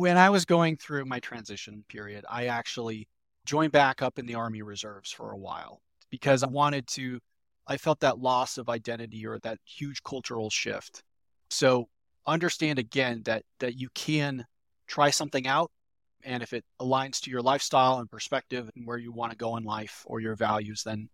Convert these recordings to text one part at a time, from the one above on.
when I was going through my transition period, I actually joined back up in the Army Reserves for a while because I wanted to, I felt that loss of identity or that huge cultural shift. So understand again that that you can try something out and if it aligns to your lifestyle and perspective and where you want to go in life or your values then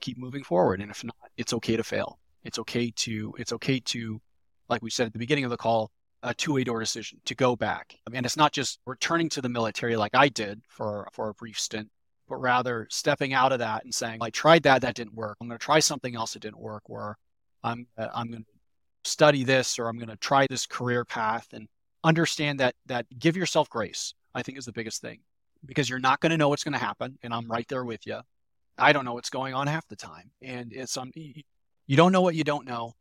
keep moving forward and if not it's okay to fail it's okay to it's okay to like we said at the beginning of the call a two-way door decision to go back and it's not just returning to the military like i did for for a brief stint but rather stepping out of that and saying i tried that that didn't work i'm going to try something else that didn't work or i'm uh, i'm going to study this or I'm going to try this career path and understand that that give yourself grace. I think is the biggest thing because you're not going to know what's going to happen and I'm right there with you. I don't know what's going on half the time and it's um you don't know what you don't know.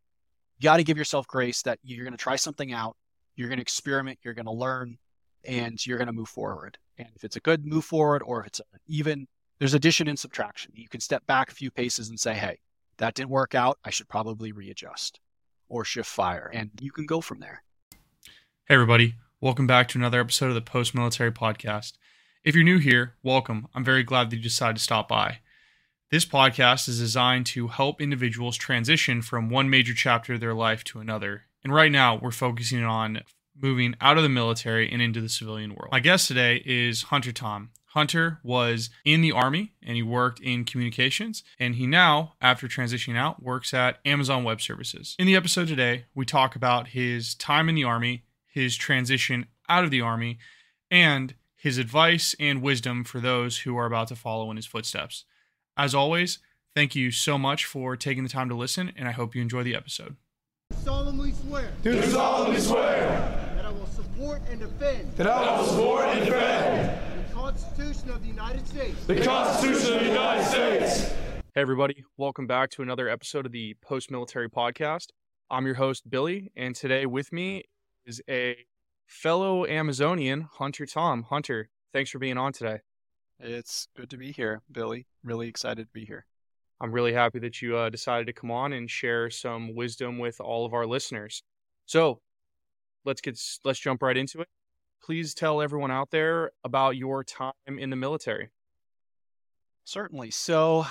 You got to give yourself grace that you're going to try something out, you're going to experiment, you're going to learn and you're going to move forward. And if it's a good move forward or if it's even there's addition and subtraction. You can step back a few paces and say, "Hey, that didn't work out. I should probably readjust." or shift fire, and you can go from there. Hey, everybody. Welcome back to another episode of the Post Military Podcast. If you're new here, welcome. I'm very glad that you decided to stop by. This podcast is designed to help individuals transition from one major chapter of their life to another. And right now, we're focusing on moving out of the military and into the civilian world. My guest today is Hunter Tom. Hunter was in the Army and he worked in communications. And he now, after transitioning out, works at Amazon Web Services. In the episode today, we talk about his time in the Army, his transition out of the Army, and his advice and wisdom for those who are about to follow in his footsteps. As always, thank you so much for taking the time to listen, and I hope you enjoy the episode. Solemnly swear. Do solemnly swear. That I will support and defend. That I will support and defend. The Constitution of the United States. The Constitution of the United States. Hey, everybody. Welcome back to another episode of the Post Military Podcast. I'm your host, Billy, and today with me is a fellow Amazonian, Hunter Tom. Hunter, thanks for being on today. It's good to be here, Billy. Really excited to be here. I'm really happy that you uh, decided to come on and share some wisdom with all of our listeners. So, let's get let's jump right into it please tell everyone out there about your time in the military? Certainly. So,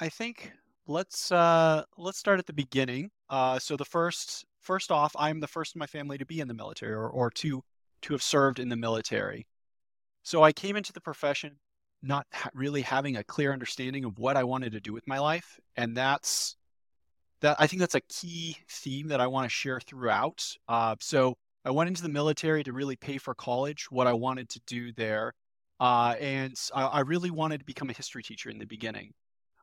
I think let's uh, let's start at the beginning. Uh, so the first first off, I'm the first in my family to be in the military or, or to to have served in the military. So I came into the profession not ha- really having a clear understanding of what I wanted to do with my life, and that's that. I think that's a key theme that I want to share throughout. Uh, so I went into the military to really pay for college, what I wanted to do there. Uh, and I, I, really wanted to become a history teacher in the beginning.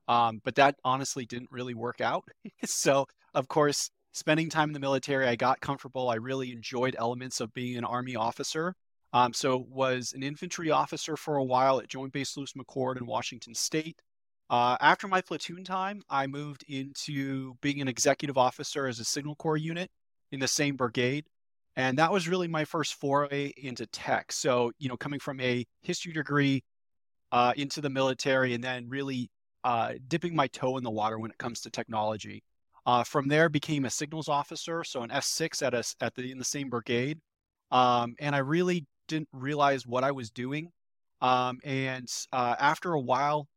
Um, but that honestly didn't really work out. so, of course, spending time in the military, I got comfortable. I really enjoyed elements of being an Army officer. Um, so, was an infantry officer for a while at Joint Base Lewis McChord in Washington State. Uh, after my platoon time, I moved into being an executive officer as a Signal Corps unit in the same brigade. And that was really my first foray into tech. So, you know, coming from a history degree uh, into the military and then really uh, dipping my toe in the water when it comes to technology. Uh, from there, became a signals officer, so an S6 at a, at the in the same brigade, um, and I really didn't realize what I was doing. Um, and uh, after a while,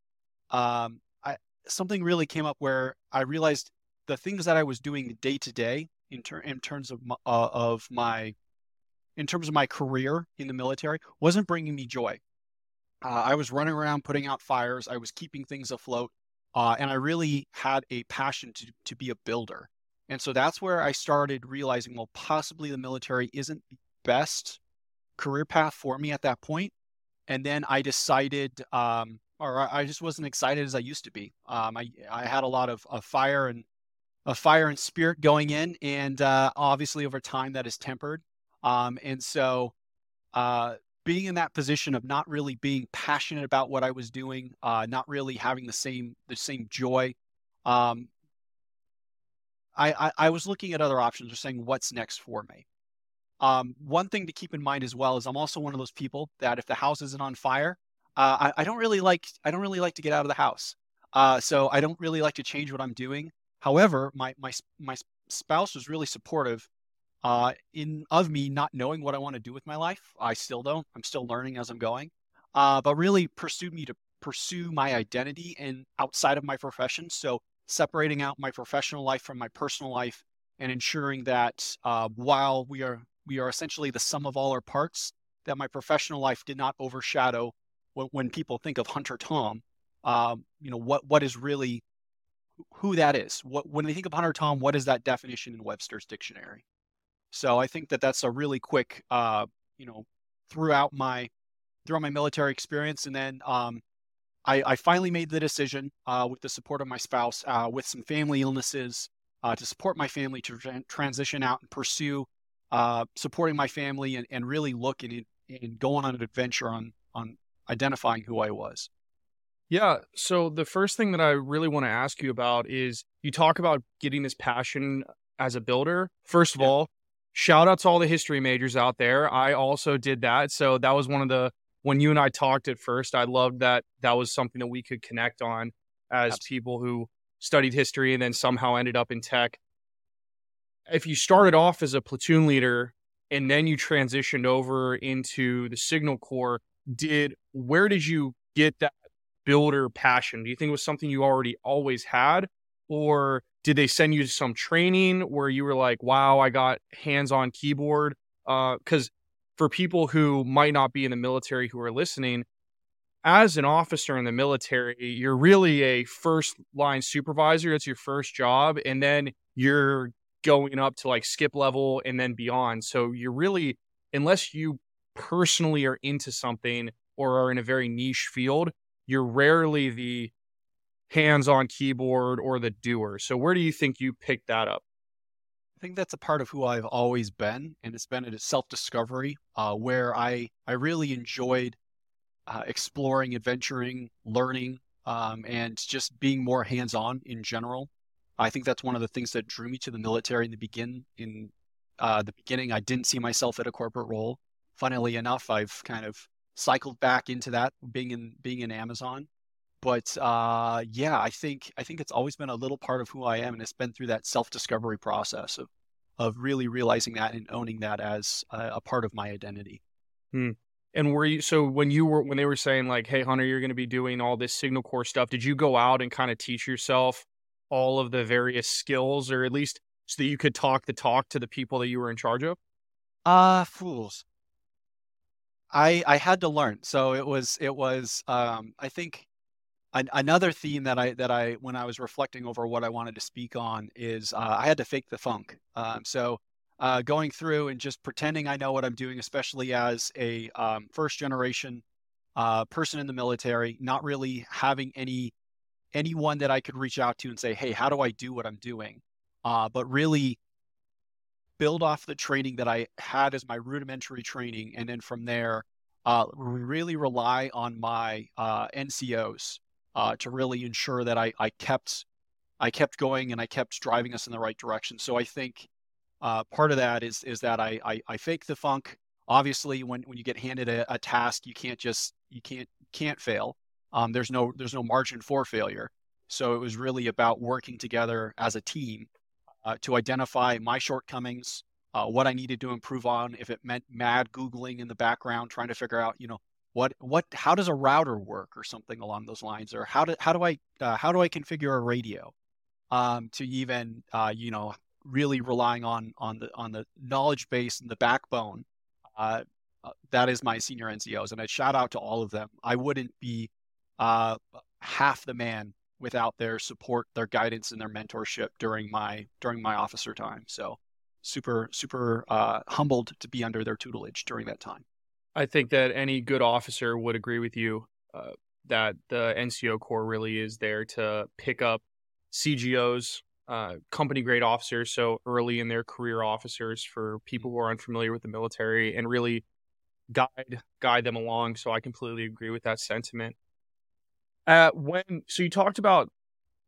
um, I, something really came up where I realized the things that I was doing day to day in, ter- in terms of my, uh, of my in terms of my career in the military wasn't bringing me joy. Uh, I was running around putting out fires. I was keeping things afloat, uh, and I really had a passion to to be a builder. And so that's where I started realizing, well, possibly the military isn't the best career path for me at that point. And then I decided, um, or I just wasn't excited as I used to be. Um, I I had a lot of, of fire and a fire and spirit going in, and uh, obviously over time that is tempered. Um, and so, uh, being in that position of not really being passionate about what I was doing, uh, not really having the same the same joy, um, I, I, I was looking at other options, or saying what's next for me. Um, one thing to keep in mind as well is I'm also one of those people that if the house isn't on fire, uh, I, I, don't really like I don't really like to get out of the house. Uh, so I don't really like to change what I'm doing. However, my my my spouse was really supportive uh, in of me not knowing what I want to do with my life. I still don't. I'm still learning as I'm going. Uh, but really pursued me to pursue my identity and outside of my profession. So separating out my professional life from my personal life and ensuring that uh, while we are we are essentially the sum of all our parts, that my professional life did not overshadow when, people think of Hunter Tom. Um, you know what what is really who that is. What when they think of Hunter Tom, what is that definition in Webster's dictionary? So I think that that's a really quick, uh, you know, throughout my throughout my military experience, and then um, I, I, finally made the decision uh, with the support of my spouse, uh, with some family illnesses, uh, to support my family to tra- transition out and pursue uh, supporting my family and, and really looking and, going on an adventure on on identifying who I was. Yeah. So the first thing that I really want to ask you about is you talk about getting this passion as a builder. First of yeah. all, shout out to all the history majors out there. I also did that. So that was one of the when you and I talked at first, I loved that that was something that we could connect on as Absolutely. people who studied history and then somehow ended up in tech. If you started off as a platoon leader and then you transitioned over into the signal corps, did where did you get that builder passion? Do you think it was something you already always had or did they send you some training where you were like, wow, I got hands on keyboard? Uh, because uh, for people who might not be in the military who are listening, as an officer in the military, you're really a first line supervisor. It's your first job. And then you're going up to like skip level and then beyond. So you're really, unless you personally are into something or are in a very niche field, you're rarely the hands on keyboard or the doer. So where do you think you picked that up? I think that's a part of who I've always been, and it's been a self discovery uh, where I I really enjoyed uh, exploring, adventuring, learning, um, and just being more hands on in general. I think that's one of the things that drew me to the military in the begin in uh, the beginning. I didn't see myself at a corporate role. Funnily enough, I've kind of cycled back into that being in being in Amazon but uh, yeah, I think I think it's always been a little part of who I am, and it's been through that self discovery process of of really realizing that and owning that as a, a part of my identity. Hmm. And were you so when you were when they were saying like, "Hey, Hunter, you're going to be doing all this Signal Corps stuff"? Did you go out and kind of teach yourself all of the various skills, or at least so that you could talk the talk to the people that you were in charge of? Ah, uh, fools. I I had to learn. So it was it was um, I think an, another theme that I that I when I was reflecting over what I wanted to speak on is uh, I had to fake the funk. Um, so uh, going through and just pretending I know what I'm doing, especially as a um, first generation uh, person in the military, not really having any anyone that I could reach out to and say, "Hey, how do I do what I'm doing?" Uh, but really build off the training that I had as my rudimentary training, and then from there, uh, really rely on my uh, NCOs uh, to really ensure that I, I kept I kept going and I kept driving us in the right direction. So I think uh, part of that is is that I, I, I fake the funk. Obviously, when, when you get handed a, a task, you can't just you can't can't fail. Um, there's no there's no margin for failure. So it was really about working together as a team uh, to identify my shortcomings, uh, what I needed to improve on. If it meant mad googling in the background, trying to figure out, you know, what what how does a router work or something along those lines or how do how do i uh, how do i configure a radio um, to even uh, you know really relying on on the on the knowledge base and the backbone uh, uh that is my senior ncos and i shout out to all of them i wouldn't be uh, half the man without their support their guidance and their mentorship during my during my officer time so super super uh, humbled to be under their tutelage during that time I think that any good officer would agree with you uh, that the NCO Corps really is there to pick up CGOs, uh, company grade officers, so early in their career officers for people who are unfamiliar with the military, and really guide guide them along. So I completely agree with that sentiment. Uh, when so you talked about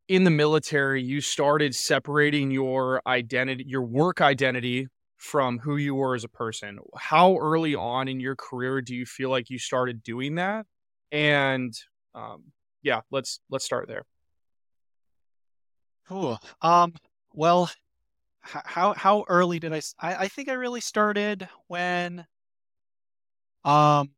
in the military, you started separating your identity, your work identity from who you were as a person. How early on in your career do you feel like you started doing that? And um, yeah, let's let's start there. Ooh, um, well, how how early did I? I think I really started when um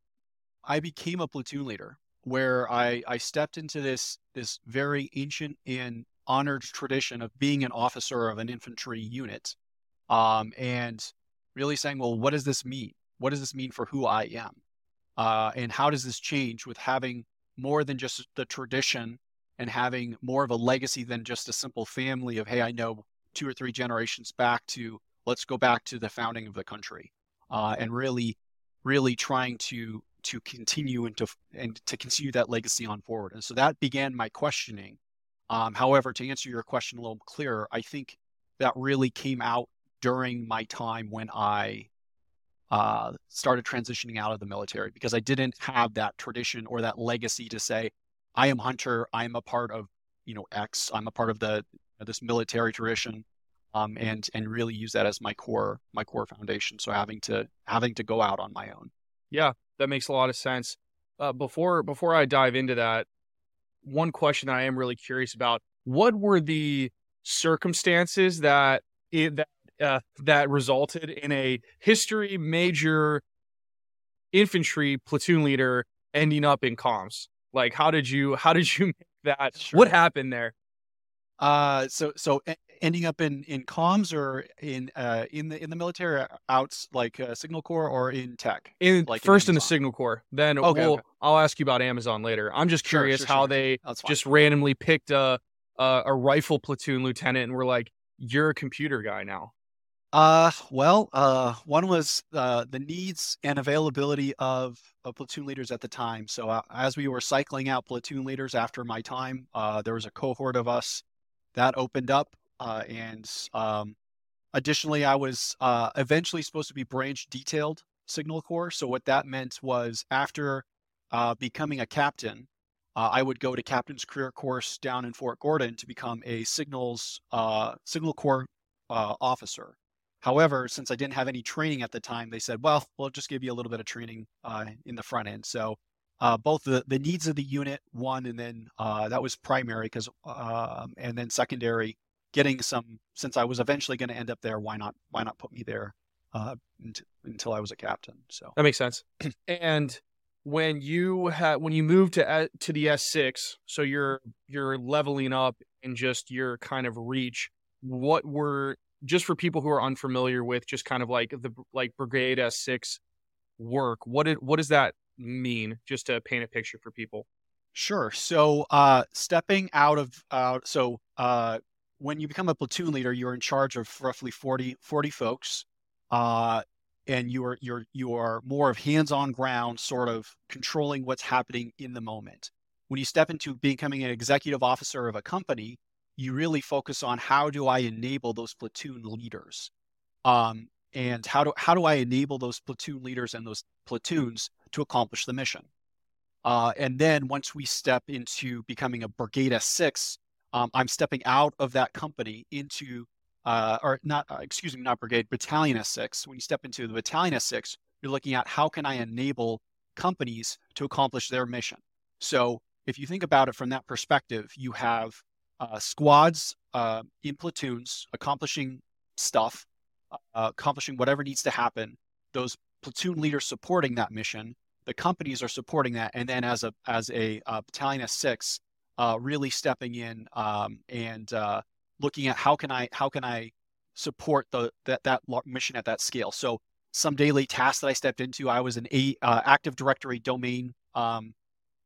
I became a platoon leader, where I I stepped into this this very ancient and honored tradition of being an officer of an infantry unit, um, and really saying, well, what does this mean? What does this mean for who I am? Uh, and how does this change with having more than just the tradition and having more of a legacy than just a simple family of, hey, I know two or three generations back to let's go back to the founding of the country uh, and really, really trying to to continue and to and to continue that legacy on forward. And so that began my questioning. Um, however, to answer your question a little clearer, I think that really came out during my time when I uh, started transitioning out of the military because I didn't have that tradition or that legacy to say, I am Hunter. I am a part of, you know, X. I'm a part of the this military tradition, um, and and really use that as my core my core foundation. So having to having to go out on my own. Yeah, that makes a lot of sense. Uh, before before I dive into that, one question I am really curious about: What were the circumstances that it, that uh, that resulted in a history major infantry platoon leader ending up in comms? Like, how did you how did you make that? Sure. What happened there? Uh, so so ending up in in comms or in uh in the in the military uh, outs like uh, Signal Corps or in tech. In Like first in the Signal Corps, then Okay, we'll okay. I'll ask you about Amazon later. I'm just curious sure, how sure. they just randomly picked a, a a rifle platoon lieutenant and were like, "You're a computer guy now." Uh, well, uh, one was uh, the needs and availability of, of platoon leaders at the time. So uh, as we were cycling out platoon leaders after my time, uh, there was a cohort of us that opened up, uh, and um, additionally, I was uh, eventually supposed to be branch detailed signal corps. So what that meant was after uh, becoming a captain, uh, I would go to captain's career course down in Fort Gordon to become a signals uh, signal corps uh, officer. However, since I didn't have any training at the time, they said, well, we'll just give you a little bit of training in the front end. So uh, both the, the needs of the unit, one, and then uh, that was primary because, um, and then secondary, getting some, since I was eventually going to end up there, why not, why not put me there uh, unt- until I was a captain? So That makes sense. and when you had when you moved to to the S6, so you're you're leveling up in just your kind of reach. What were just for people who are unfamiliar with just kind of like the like Brigade S6 work? What did what does that mean? Just to paint a picture for people. Sure. So, uh, stepping out of, uh, so, uh, when you become a platoon leader, you're in charge of roughly 40, 40 folks. Uh, and you are, you're, you are more of hands on ground, sort of controlling what's happening in the moment. When you step into becoming an executive officer of a company, you really focus on how do I enable those platoon leaders? Um, and how do, how do I enable those platoon leaders and those platoons to accomplish the mission? Uh, and then once we step into becoming a Brigade S6, um, I'm stepping out of that company into, uh, or not, uh, excuse me, not Brigade, Battalion S6. When you step into the Battalion S6, you're looking at how can I enable companies to accomplish their mission. So if you think about it from that perspective, you have uh, squads uh, in platoons accomplishing stuff, uh, accomplishing whatever needs to happen. Those platoon leaders supporting that mission, the companies are supporting that, and then as a as a uh, battalion S6, uh, really stepping in um, and uh, looking at how can I how can I support the that that mission at that scale. So some daily tasks that I stepped into, I was an a, uh, Active Directory domain um,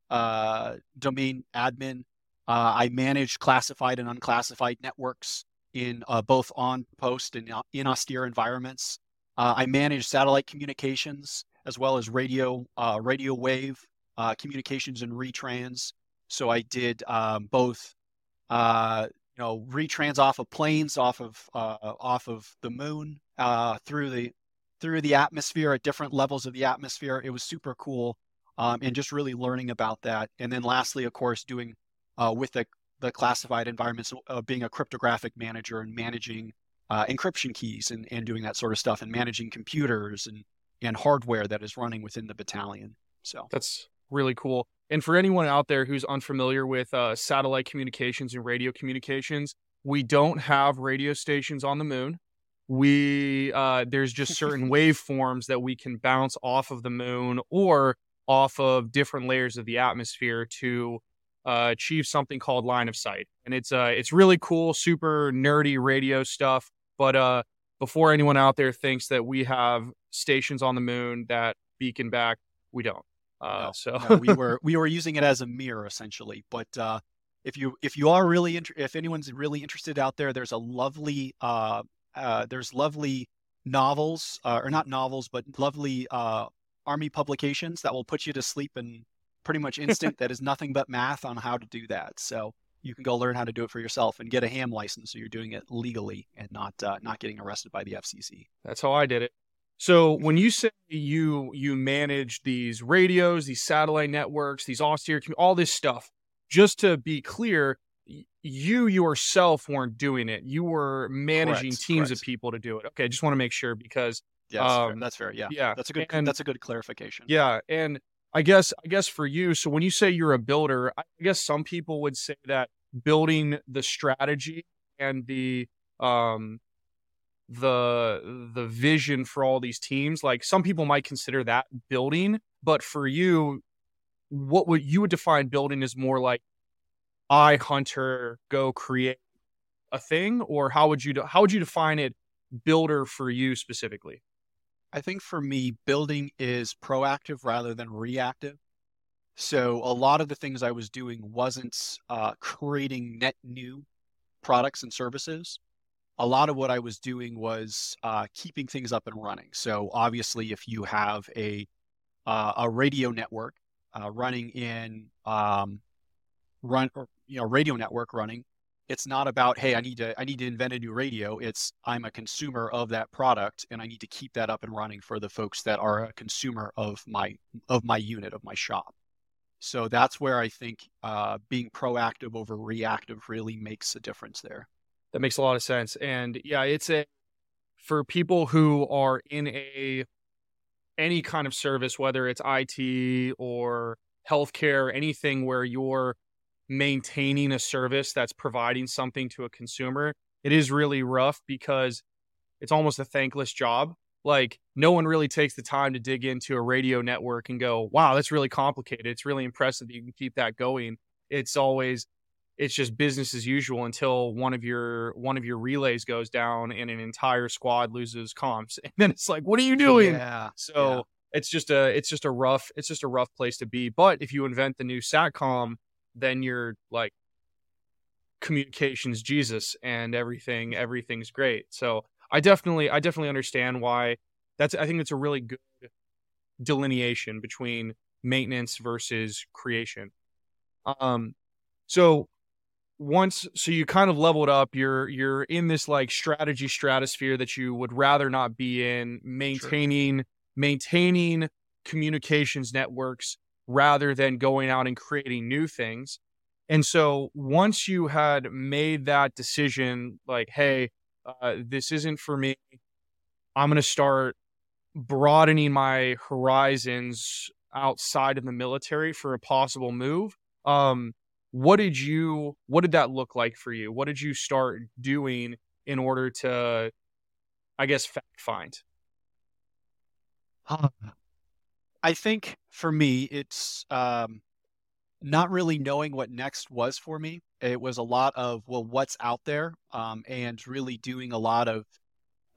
uh, domain admin. Uh, I managed classified and unclassified networks in uh, both on post and in austere environments. I managed satellite communications as well as radio radio wave communications and retrans. So I did um, both, uh, you know, retrans off of planes, off of uh, off of the moon, uh, through the through the atmosphere at different levels of the atmosphere. It was super cool, um, and just really learning about that. And then lastly, of course, doing uh, with the the classified environments, uh, being a cryptographic manager and managing uh, encryption keys and, and doing that sort of stuff and managing computers and and hardware that is running within the battalion. So That's really cool. And for anyone out there who's unfamiliar with uh, satellite communications and radio communications, we don't have radio stations on the moon. we uh, there's just certain waveforms that we can bounce off of the moon or off of different layers of the atmosphere to uh, achieve something called line of sight. And it's uh, it's really cool, super nerdy radio stuff. But uh, before anyone out there thinks that we have stations on the moon that beacon back, we don't. Uh, No, so no, we were we were using it as a mirror essentially. But uh, if you if you are really inter- if anyone's really interested out there, there's a lovely uh, uh, there's lovely novels uh, or not novels, but lovely uh, army publications that will put you to sleep in pretty much instant. that is nothing but math on how to do that. So you can go learn how to do it for yourself and get a ham license, so you're doing it legally and not uh, not getting arrested by the FCC. That's how I did it. So when you say you you manage these radios, these satellite networks, these austere, all this stuff, just to be clear, you yourself weren't doing it. You were managing Correct, teams of people to do it. Okay, I just want to make sure because Yeah, that's, fair. Um, that's fair. Yeah, yeah, that's a good and- that's a good clarification. yeah, and I guess I guess for you, so when you say you're a builder, I guess some people would say that building the strategy and the um the the vision for all these teams, like some people might consider that building, but for you, what would you would define building as more like I hunter go create a thing, or how would you de- how would you define it builder for you specifically? I think for me, building is proactive rather than reactive. So a lot of the things I was doing wasn't uh, creating net new products and services. A lot of what I was doing was uh, keeping things up and running. So obviously, if you have a uh, a radio network uh, running in um, run or you know radio network running, it's not about hey I need to I need to invent a new radio. It's I'm a consumer of that product and I need to keep that up and running for the folks that are a consumer of my of my unit of my shop. So that's where I think uh, being proactive over reactive really makes a difference there. That makes a lot of sense. And yeah, it's a for people who are in a any kind of service, whether it's IT or healthcare, anything where you're maintaining a service that's providing something to a consumer, it is really rough because it's almost a thankless job. Like no one really takes the time to dig into a radio network and go, "Wow, that's really complicated. It's really impressive that you can keep that going." It's always it's just business as usual until one of your one of your relays goes down and an entire squad loses comms and then it's like what are you doing? Yeah. so it's just a it's just a rough it's just a rough place to be. But if you invent the new satcom then you're like communications jesus and everything everything's great. So i definitely i definitely understand why that's i think it's a really good delineation between maintenance versus creation. Um so once so you kind of leveled up you're you're in this like strategy stratosphere that you would rather not be in maintaining maintaining communications networks rather than going out and creating new things. And so once you had made that decision like hey uh, this isn't for me. I'm going to start broadening my horizons outside of the military for a possible move um what did you what did that look like for you? What did you start doing in order to i guess fact find? I think for me, it's um, not really knowing what next was for me. It was a lot of, well, what's out there, um, and really doing a lot of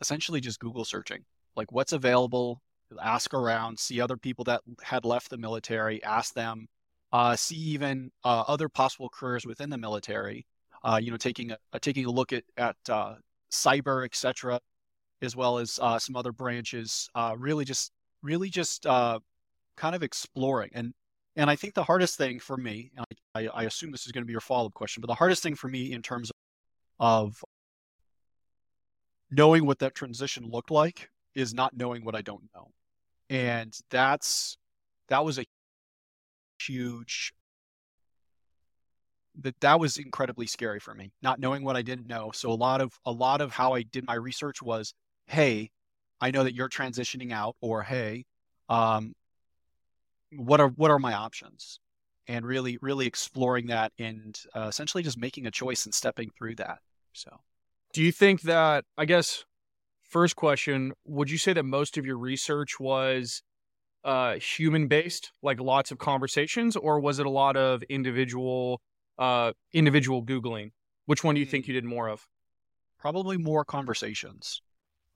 essentially just Google searching, like what's available, ask around, see other people that had left the military, ask them, uh, see even uh, other possible careers within the military. Uh, you know, taking a, uh, taking a look at at uh, cyber, etc., as well as uh, some other branches. Really, just really just kind of exploring and and I think the hardest thing for me, I, I assume this is going to be your follow up question, but the hardest thing for me in terms of knowing what that transition looked like is not knowing what I don't know, and that's that was a huge that that was incredibly scary for me not knowing what i didn't know. So a lot of a lot of how i did my research was hey i know that you're transitioning out or hey um, what are what are my options? And really really exploring that and uh, essentially just making a choice and stepping through that so. Do you think that i guess first question: Would you say that most of your research was uh, human based, like lots of conversations, or was it a lot of individual uh, individual googling? Which one do you think you did more of? Probably more conversations.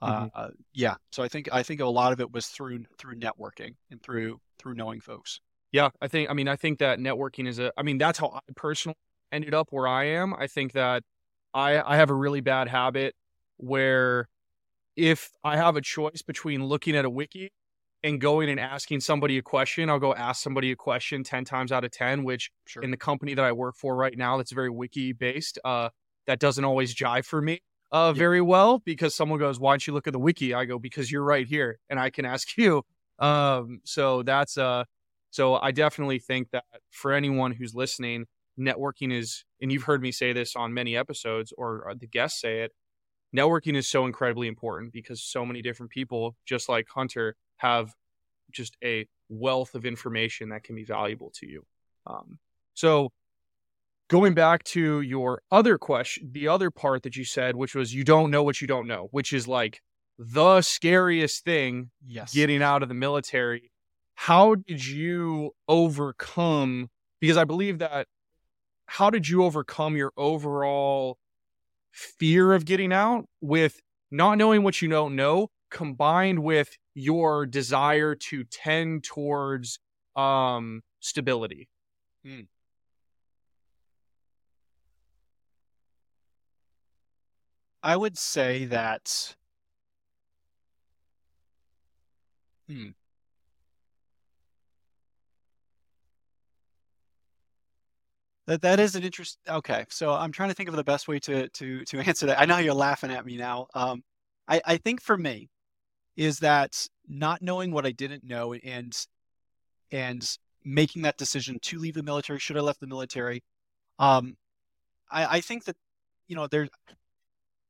Mhm. Uh, yeah. So I think I think a lot of it was through through networking and through through knowing folks. Yeah, I think. I mean, I think that networking is a. I mean, that's how I personally ended up where I am. I think that I I have a really bad habit where if I have a choice between looking at a wiki and going and asking somebody a question, I'll go ask somebody a question ten times out of ten. Which Sure. in the company that I work for right now, that's very wiki based. Uh, that doesn't always jive for me uh Yeah. very well because someone goes, "Why don't you look at the wiki?" I go, "Because you're right here, and I can ask you." Um, so that's uh so I definitely think that for anyone who's listening, networking is, and you've heard me say this on many episodes or uh, the guests say it, networking is so incredibly important because so many different people, just like Hunter, have just a wealth of information that can be valuable to you. Um, so going back to your other question, the other part that you said, which was you don't know what you don't know, which is like the scariest thing Yes. getting out of the military. How did you overcome? Because I believe that. How did you overcome your overall fear of getting out with not knowing what you don't know, combined with your desire to tend towards um, stability? I would say that. Hmm. That that is an interest. Okay, so I'm trying to think of the best way to to to answer that. I know you're laughing at me now. Um, I I think for me is that not knowing what I didn't know and and making that decision to leave the military. Should I left the military? Um, I I think that you know there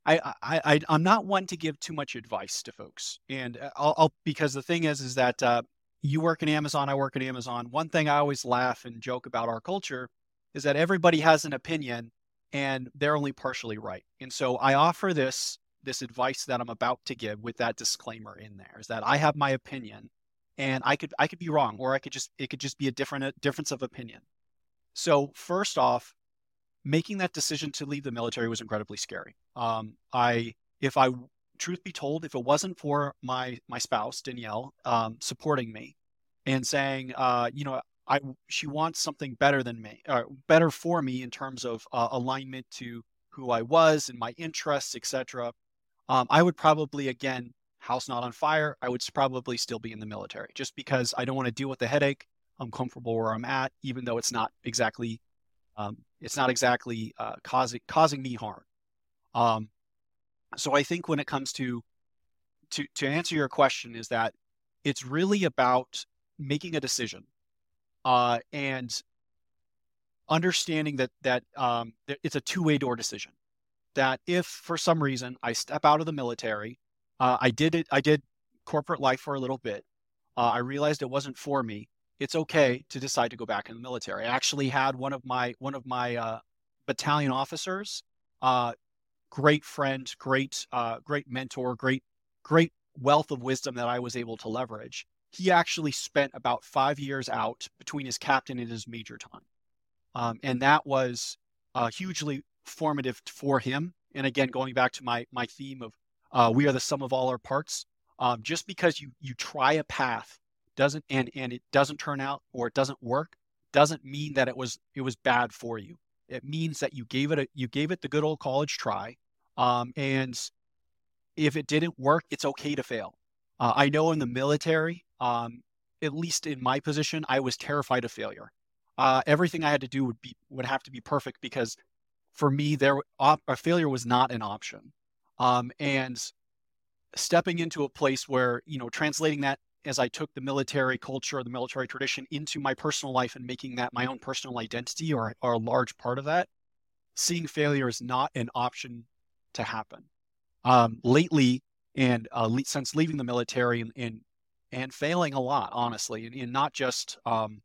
I, I, I I'm not one to give too much advice to folks, and uh, I'll, I'll because the thing is, is that uh, you work in Amazon, I work in Amazon. One thing I always laugh and joke about our culture is that everybody has an opinion, and they're only partially right. And so I offer this this advice that I'm about to give with that disclaimer in there is that I have my opinion, and I could I could be wrong, or I could just it could just be a different a difference of opinion. So first off, making that decision to leave the military was incredibly scary. Um, I, if I, truth be told, if it wasn't for my my spouse Danielle um, supporting me and saying, uh, you know, I she wants something better than me, uh, better for me in terms of uh, alignment to who I was and my interests, etc. Um, I would probably again, house not on fire. I would probably still be in the military just because I don't want to deal with the headache. I'm comfortable where I'm at, even though it's not exactly um, it's not exactly uh, causing causing me harm. Um, so I think when it comes to to to answer your question, is that it's really about making a decision uh, and understanding that that um, that it's a two way door decision. That if for some reason I step out of the military, uh, I did it. I did corporate life for a little bit. Uh, I realized it wasn't for me it's okay to decide to go back in the military. I actually had one of my one of my uh, battalion officers, uh, great friend, great uh, great mentor, great great wealth of wisdom that I was able to leverage. He actually spent about five years out between his captain and his major time, um, and that was uh, hugely formative for him. And again, going back to my my theme of uh, we are the sum of all our parts. Um, just because you you try a path doesn't and and it doesn't turn out or it doesn't work doesn't mean that it was it was bad for you it means that you gave it a you gave it the good old college try um, and if it didn't work it's okay to fail uh, i know in the military um, at least in my position i was terrified of failure uh, everything i had to do would be would have to be perfect because for me there op- a failure was not an option um, and stepping into a place where you know translating that as I took the military culture the military tradition into my personal life and making that my own personal identity or, or a large part of that, seeing failure is not an option to happen. Um, lately, and uh, since leaving the military and, and and failing a lot, honestly, and, and not just um,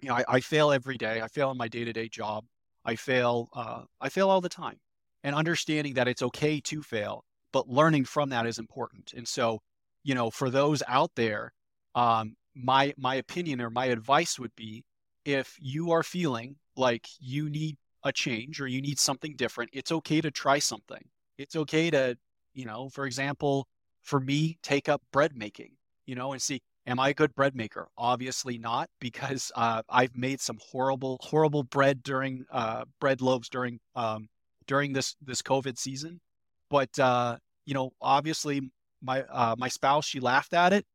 you know I, I fail every day. I fail in my day to day job. I fail. Uh, I fail all the time, and understanding that it's okay to fail but learning from that is important. And so, you know, for those out there, um, my my opinion or my advice would be if you are feeling like you need a change or you need something different, it's okay to try something. It's okay to, you know, for example, for me, take up bread making, you know, and see, am I a good bread maker? Obviously not, because uh, I've made some horrible, horrible bread during uh, bread loaves during um, during this this COVID season. But uh, you know, obviously, my uh, my spouse she laughed at it,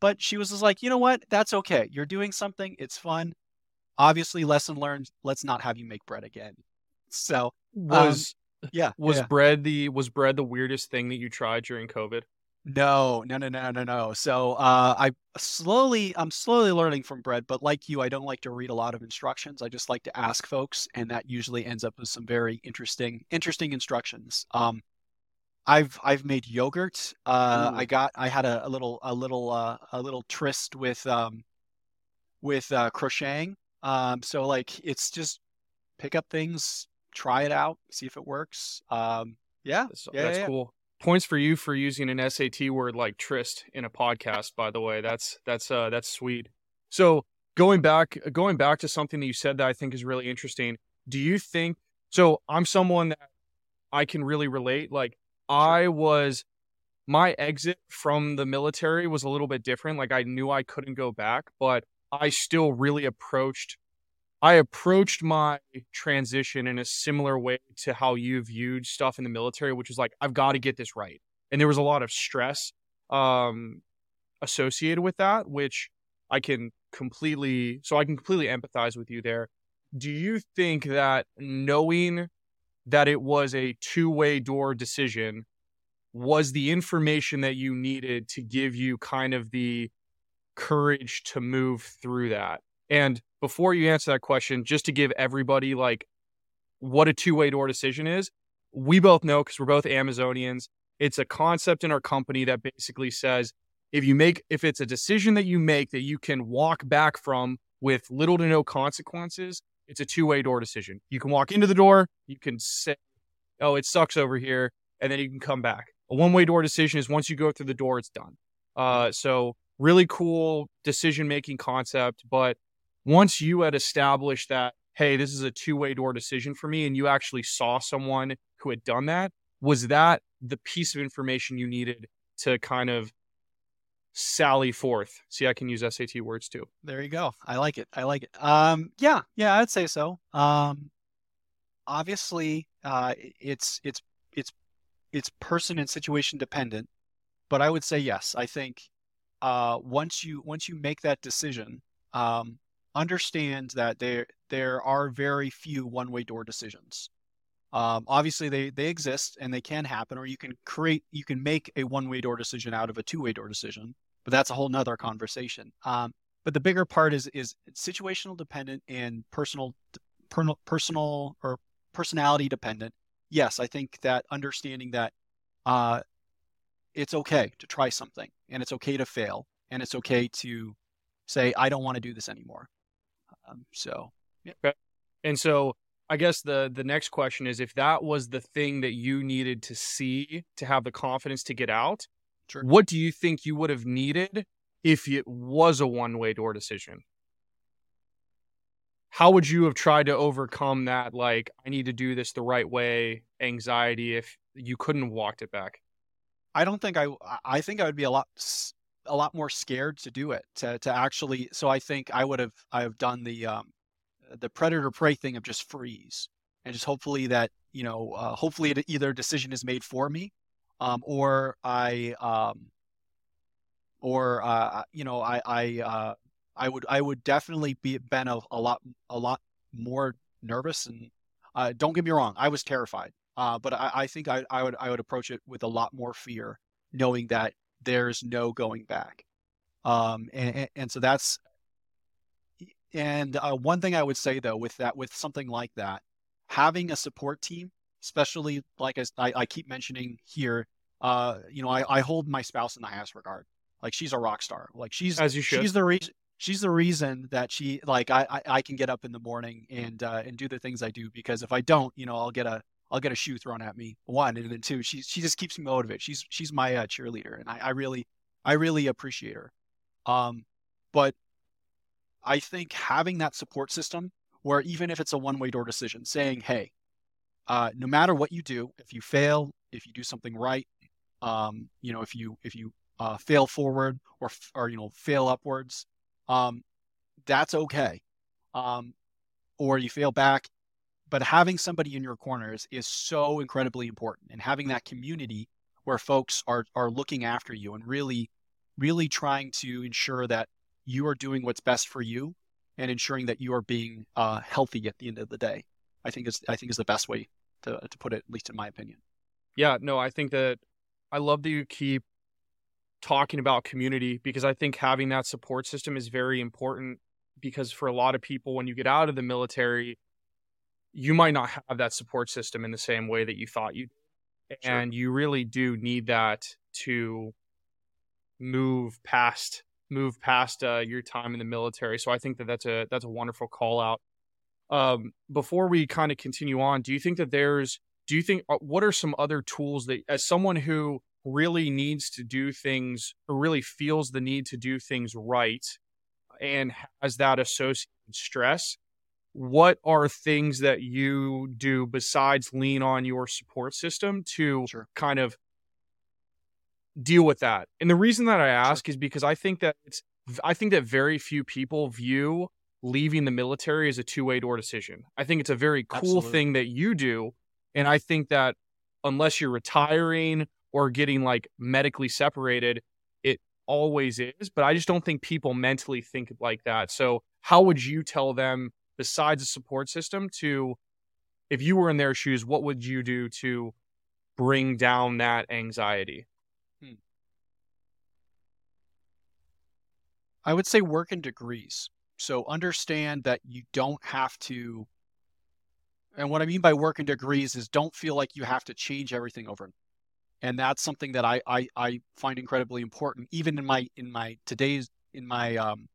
but she was just like, you know what, that's okay. You're doing something. It's fun obviously lesson learned let's not have you make bread again so was um, yeah was yeah. bread the was bread the weirdest thing that you tried during covid no no no no no no so uh, i slowly i'm slowly learning from bread but like you i don't like to read a lot of instructions i just like to ask folks and that usually ends up with some very interesting interesting instructions um I've I've made yogurt. Uh, I got I had a, a little a little uh, a little tryst with um, with uh, crocheting. Um, so like it's just pick up things, try it out, see if it works. Um, yeah, that's, yeah, that's yeah. cool. Points for you for using an SAT word like tryst in a podcast. By the way, that's that's uh that's sweet. So going back going back to something that you said that I think is really interesting. Do you think so? I'm someone that I can really relate. Like I was my exit from the military was a little bit different. Like I knew I couldn't go back, but I still really approached I approached my transition in a similar way to how you viewed stuff in the military, which was like I've got to get this right. And there was a lot of stress um, associated with that, which I can completely so I can completely empathize with you there. Do you think that knowing that it was a two-way door decision was the information that you needed to give you kind of the courage to move through that? And before you answer that question, just to give everybody like what a two way door decision is, we both know because we're both Amazonians. It's a concept in our company that basically says if you make, if it's a decision that you make that you can walk back from with little to no consequences, it's a two way door decision. You can walk into the door, you can say, oh, it sucks over here, and then you can come back. A one way door decision is once you go through the door, it's done. Uh, so really cool decision making concept. But once you had established that, hey, this is a two way door decision for me, and you actually saw someone who had done that, was that the piece of information you needed to kind of sally forth? See, I can use SAT words too. There you go. I like it. I like it. Um, yeah, yeah, I'd say so. Um, obviously, uh, it's it's it's it's person and situation dependent, but I would say yes. I think uh, once you once you make that decision, um, understand that there there are very few one way door decisions. Um, obviously, they they exist and they can happen, or you can create you can make a one way door decision out of a two way door decision, but that's a whole nother conversation. Um, but the bigger part is is situational dependent and personal personal or personality dependent. Yes, I think that understanding that uh, it's okay to try something and it's okay to fail and it's okay to say i don't want to do this anymore um, so yeah. okay and so i guess the the next question is if that was the thing that you needed to see to have the confidence to get out sure. what do you think you would have needed if it was a one-way door decision how would you have tried to overcome that like i need to do this the right way anxiety if you couldn't have walked it back I don't think I I think I would be a lot a lot more scared to do it to to actually so I think I would have I have done the um the predator prey thing of just freeze and just hopefully that you know uh, hopefully it, either a decision is made for me um or I um or uh you know I I uh I would I would definitely be been a, a lot a lot more nervous and uh, don't get me wrong I was terrified uh, but I, I think I, I would I would approach it with a lot more fear, knowing that there's no going back. Um, and, and so that's and uh, one thing I would say though with that with something like that, having a support team, especially like I, I keep mentioning here, uh, you know, I, I hold my spouse in the highest regard. Like she's a rock star. Like she's as you should. She's the reason she's the reason that she like I, I, I can get up in the morning and uh, and do the things I do because if I don't, you know, I'll get a I'll get a shoe thrown at me. One and then two, she she just keeps me motivated. She's she's my uh, cheerleader, and I, I really I really appreciate her. Um, but I think having that support system, where even if it's a one way door decision, saying, hey, uh, no matter what you do, if you fail, if you do something right, um, you know, if you if you uh, fail forward or or you know fail upwards, um, that's okay. Um, or you fail back, but having somebody in your corners is so incredibly important, and having that community where folks are are looking after you and really, really trying to ensure that you are doing what's best for you and ensuring that you are being uh, healthy at the end of the day. I think is I think is the best way to to put it, at least in my opinion. Yeah, no, I think that I love that you keep talking about community because I think having that support system is very important because for a lot of people when you get out of the military you might not have that support system in the same way that you thought you did. Sure. And you really do need that to move past move past uh, your time in the military. So I think that that's a that's a wonderful call out. Um, before we kind of continue on, do you think that there's do you think uh, what are some other tools that as someone who really needs to do things or really feels the need to do things right and has that associated stress what are things that you do besides lean on your support system to sure. kind of deal with that and the reason that i ask sure. is because i think that it's i think that very few people view leaving the military as a two-way door decision i think it's a very cool Absolutely. thing that you do and I think that unless you're retiring or getting like medically separated, it always is. But I just don't think people mentally think like that. So, how would you tell them, besides a support system, to if you were in their shoes, what would you do to bring down that anxiety? Hmm. I would say work in degrees. So understand that you don't have to and what I mean by work in degrees is don't feel like you have to change everything over. And that's something that I, I, I find incredibly important, even in my in my today's in my um,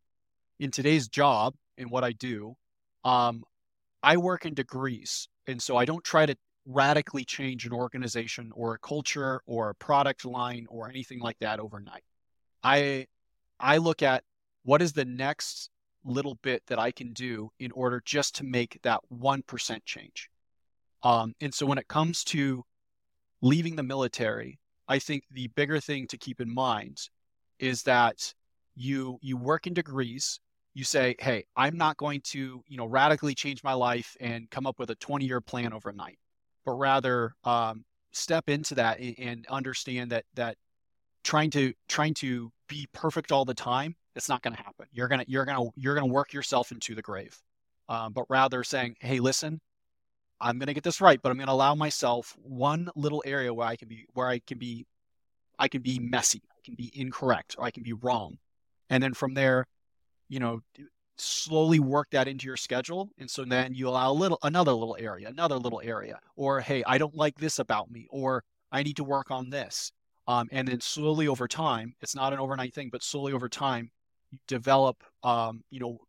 in today's job and what I do. Um, I work in degrees, and so I don't try to radically change an organization or a culture or a product line or anything like that overnight. I I look at what is the next little bit that I can do in order just to make that 1% change. Um, and so when it comes to leaving the military, I think the bigger thing to keep in mind is that you you work in degrees. You say, "Hey, I'm not going to, you know, radically change my life and come up with a 20-year plan overnight, but rather um, step into that and, and understand that that trying to trying to be perfect all the time it's not going to happen. You're gonna you're gonna you're gonna work yourself into the grave. Um, but rather saying, hey, listen, I'm gonna get this right, but I'm gonna allow myself one little area where I can be where I can be I can be messy, I can be incorrect, or I can be wrong, and then from there, you know, slowly work that into your schedule and so then you allow a little another little area another little area or hey i don't like this about me or i need to work on this um, and then slowly over time it's not an overnight thing but slowly over time you develop, um, you know,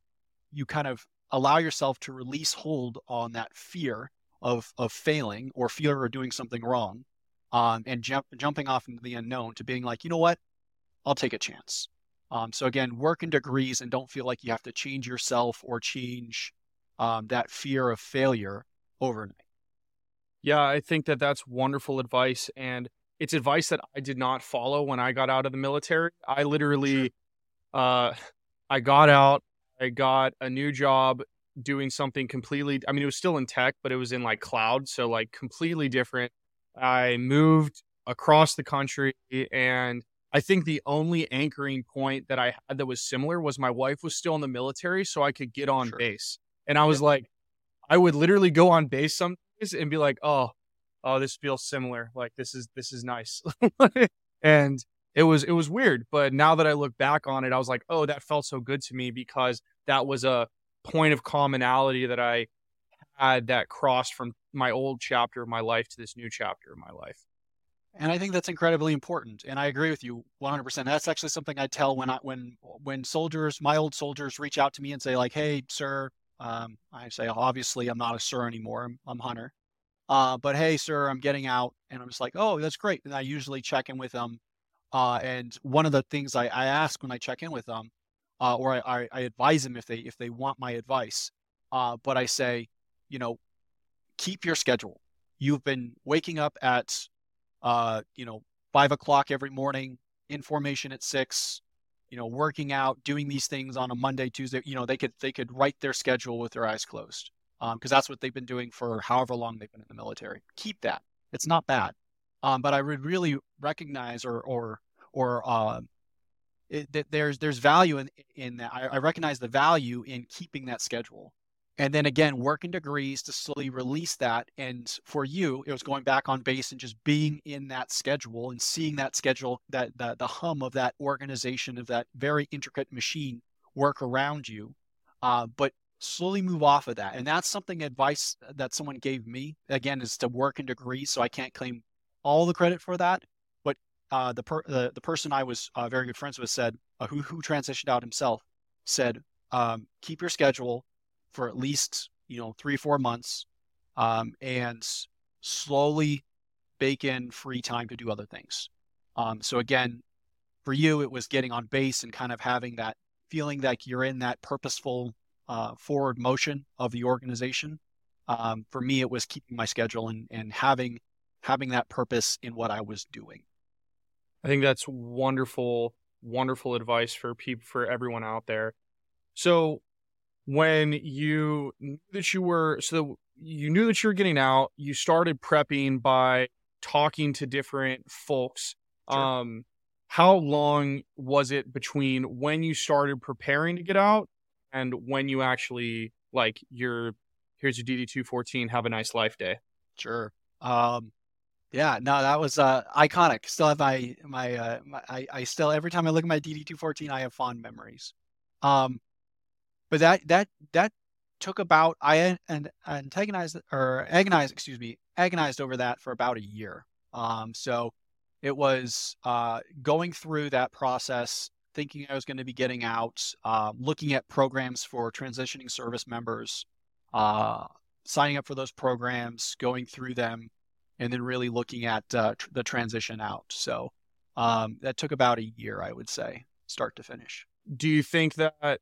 you kind of allow yourself to release hold on that fear of of failing or fear of doing something wrong, um, and jump, jumping off into the unknown to being like, you know what, I'll take a chance. Um, so again, work in degrees and don't feel like you have to change yourself or change um, that fear of failure overnight. Yeah, I think that that's wonderful advice, and it's advice that I did not follow when I got out of the military. I literally sure uh, I got out. I got a new job doing something completely. I mean, it was still in tech, but it was in like cloud, so like completely different. I moved across the country, and I think the only anchoring point that I had that was similar was my wife was still in the military, so I could get on sure. base. And I was like, I would literally go on base some days and be like, oh, oh, this feels similar. Like this is this is nice. and it was it was weird but now that i look back on it i was like oh that felt so good to me because that was a point of commonality that i had that crossed from my old chapter of my life to this new chapter of my life and i think that's incredibly important and i agree with you 100% that's actually something i tell when i when when soldiers my old soldiers reach out to me and say like hey sir um, i say obviously i'm not a sir anymore i'm, I'm hunter Uh, but hey, sir, I'm getting out, and I'm just like, oh, that's great. And I usually check in with them. Uh, and one of the things I, I ask when I check in with them, uh, or I, I, I advise them if they if they want my advice, uh, but I say, you know, keep your schedule. You've been waking up at, uh, you know, five o'clock every morning, in formation at six, you know, working out, doing these things on a Monday, Tuesday. You know, they could they could write their schedule with their eyes closed because um, that's what they've been doing for however long they've been in the military. Keep that. It's not bad. Um, but I would really recognize or or or uh, it, that there's there's value in in that. I, I recognize the value in keeping that schedule and then again work in degrees to slowly release that and for you it was going back on base and just being in that schedule and seeing that schedule that, that the hum of that organization of that very intricate machine work around you uh, but slowly move off of that. And that's something advice that someone gave me again is to work in degrees so i can't claim all the credit for that but uh, the, per- the, the person i was uh, very good friends with said uh, who, who transitioned out himself said um, keep your schedule for at least you know three four months um, and slowly bake in free time to do other things. Um, so again for you it was getting on base and kind of having that feeling like you're in that purposeful uh, forward motion of the organization. Um, for me it was keeping my schedule and, and having having that purpose in what i was doing. I think that's wonderful wonderful advice for people for everyone out there. So when you knew that you were so you knew that you were getting out you started prepping by talking to different folks. Sure. um how long was it between when you started preparing to get out and when you actually like your here's your dd214 have a nice life day? Sure. Um yeah no that was uh iconic. Still have my my uh my, I, I still every time i look at my dd214 i have fond memories. Um but that that that took about I and antagonized or agonized, excuse me, agonized over that for about a year. Um, so it was uh, going through that process, thinking I was going to be getting out, uh, looking at programs for transitioning service members, uh, signing up for those programs, going through them, and then really looking at uh, tr- the transition out. So um, that took about a year, I would say, start to finish. Do you think that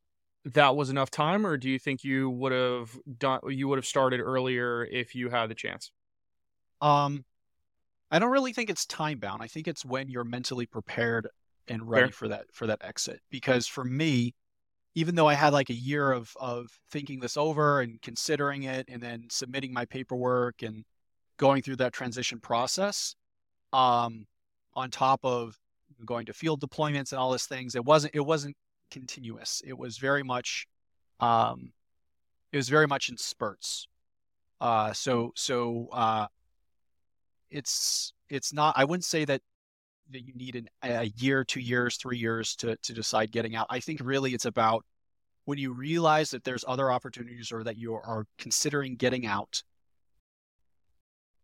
that was enough time, or do you think you would have done you would have started earlier if you had the chance? Um, I don't really think it's time bound. I think it's when you're mentally prepared and ready Fair. for that for that exit. Because for me, even though I had like a year of of thinking this over and considering it, and then submitting my paperwork and going through that transition process, um, on top of going to field deployments and all these things, it wasn't it wasn't continuous. It was very much, um, it was very much in spurts. Uh, so so uh, it's it's not. I wouldn't say that that you need an, a year, two years, three years to to decide getting out. I think really it's about when you realize that there's other opportunities or that you are considering getting out.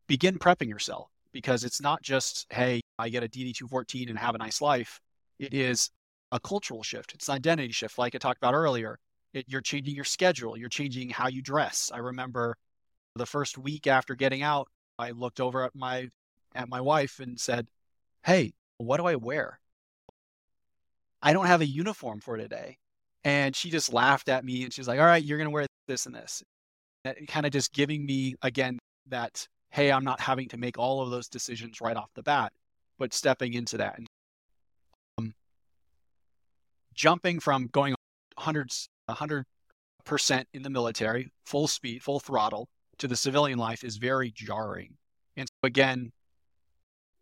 Begin prepping yourself because it's not just hey, I get a DD two fourteen and have a nice life. It is a cultural shift. It's an identity shift, like I talked about earlier. It, you're changing your schedule. You're changing how you dress. I remember the first week after getting out, I looked over at my at my wife and said, "Hey, what do I wear? I don't have a uniform for today." And she just laughed at me and she's like, "All right, you're going to wear this and this." That kind of just giving me again that hey, I'm not having to make all of those decisions right off the bat, but stepping into that and jumping from going hundreds, hundred percent in the military, full speed, full throttle, to the civilian life is very jarring. And so again,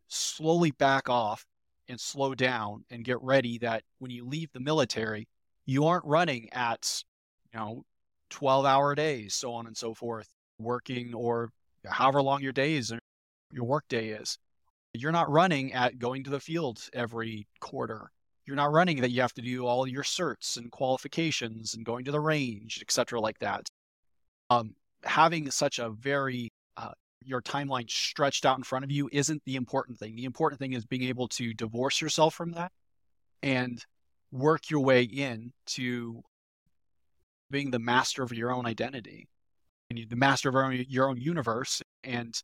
slowly back off and slow down and get ready that when you leave the military, you aren't running at, you know, 12 hour days, so on and so forth, working or however long your days your work day is. You're not running at going to the field every quarter you're not running that you have to do all your certs and qualifications and going to the range, etc., like that. Um, having such a very uh, your timeline stretched out in front of you isn't the important thing. The important thing is being able to divorce yourself from that and work your way in to being the master of your own identity and the master of your own universe and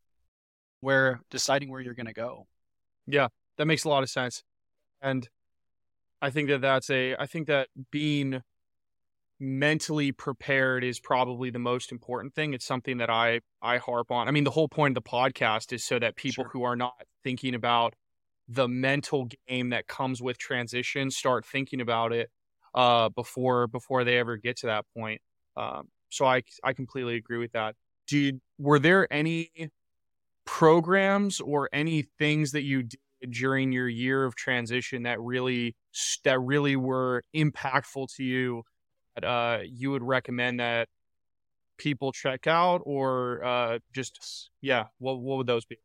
where deciding where you're going to go. Yeah, that makes a lot of sense. And I think that that's a, I think that being mentally prepared is probably the most important thing. It's something that I, I harp on. I mean, the whole point of the podcast is so that people Sure. who are not thinking about the mental game that comes with transition start thinking about it uh, before before they ever get to that point. Um, so I I completely agree with that. Did were there any programs or any things that you did during your year of transition that really that really were impactful to you that uh, you would recommend that people check out or uh, just yeah what what would those be?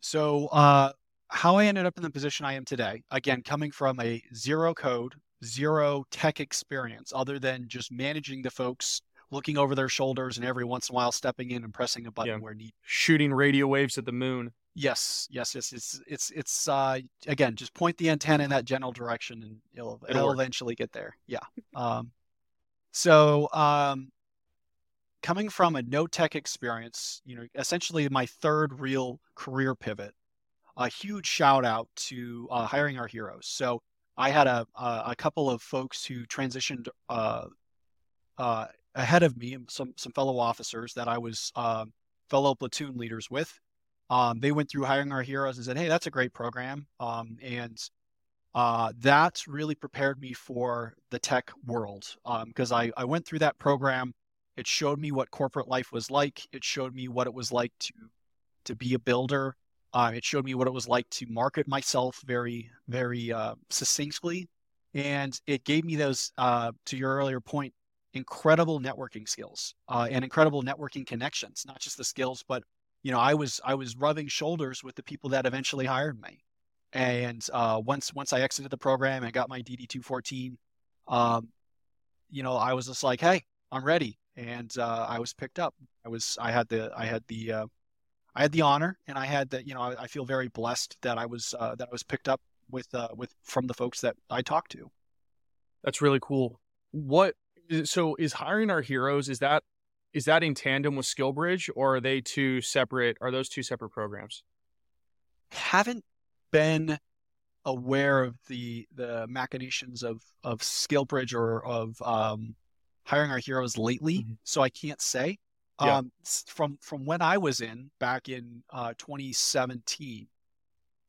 So, uh, how I ended up in the position I am today, again, coming from a zero code, zero tech experience, other than just managing the folks, looking over their shoulders, and every once in a while stepping in and pressing a button Yeah. where. Shooting radio waves at the moon. Yes, yes, yes. It's it's it's uh, again, just point the antenna in that general direction, and it'll It'll it'll eventually get there. Yeah. Um, so um, coming from a no tech experience, you know, essentially my third real career pivot. A huge shout out to uh, hiring our heroes. So I had a a, a couple of folks who transitioned uh, uh, ahead of me, some some fellow officers that I was um fellow platoon leaders with. Um, they went through hiring our heroes and said, "Hey, that's a great program," um, and uh, that really prepared me for the tech world because I, I went through that program. It showed me what corporate life was like. It showed me what it was like to to be a builder. Uh, it showed me what it was like to market myself very very uh, succinctly, and it gave me those uh, to your earlier point incredible networking skills uh, and incredible networking connections. Not just the skills, but you know, I was I was rubbing shoulders with the people that eventually hired me. And uh, once once I exited the program and got my DD two fourteen, um, you know, I was just like, hey, I'm ready, and uh, I was picked up. I was I had the I had the uh, I had the honor, and I had the you know I, I feel very blessed that I was uh, that I was picked up with uh, with from the folks that I talked to. That's really cool. What so is hiring our heroes? Is that is that in tandem with SkillBridge, or are they two separate? Are those two separate programs? haven't been aware of the the machinations of of SkillBridge or of um, hiring our heroes lately, Mhm. so I can't say. Yeah. Um, from from when I was in back in uh, 2017,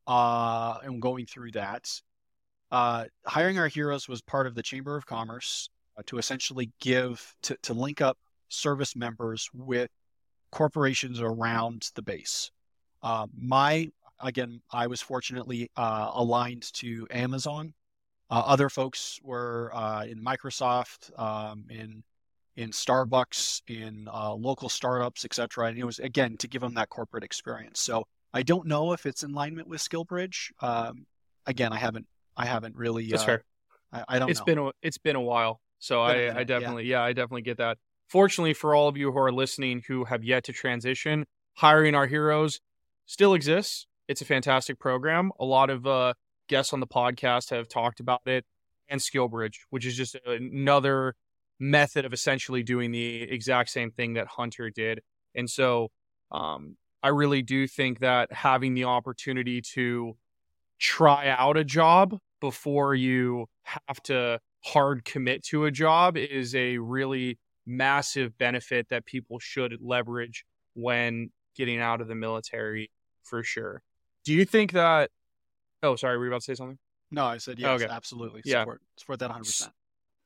uh, and going through that, uh, hiring our heroes was part of the Chamber of Commerce uh, to essentially give to to link up service members with corporations around the base. Uh, my again, I was fortunately uh, aligned to Amazon. Uh, other folks were uh, in Microsoft, um, in in Starbucks, in uh, local startups, etc. And it was again to give them that corporate experience. So I don't know if it's in alignment with SkillBridge. Um, again, I haven't I haven't really. That's uh, fair. I, I don't It's know. been a it's been a while, so Been I, I yeah. definitely yeah. I definitely get that. Fortunately for all of you who are listening who have yet to transition, hiring our heroes still exists. It's a fantastic program. A lot of uh, guests on the podcast have talked about it, and SkillBridge, which is just another method of essentially doing the exact same thing that Hunter did. And so, um, I really do think that having the opportunity to try out a job before you have to hard commit to a job is a really massive benefit that people should leverage when getting out of the military for sure. Do you think that Oh, sorry, were you about to say something? no, I said yes, Okay. absolutely. Yeah. Support support that 100. percent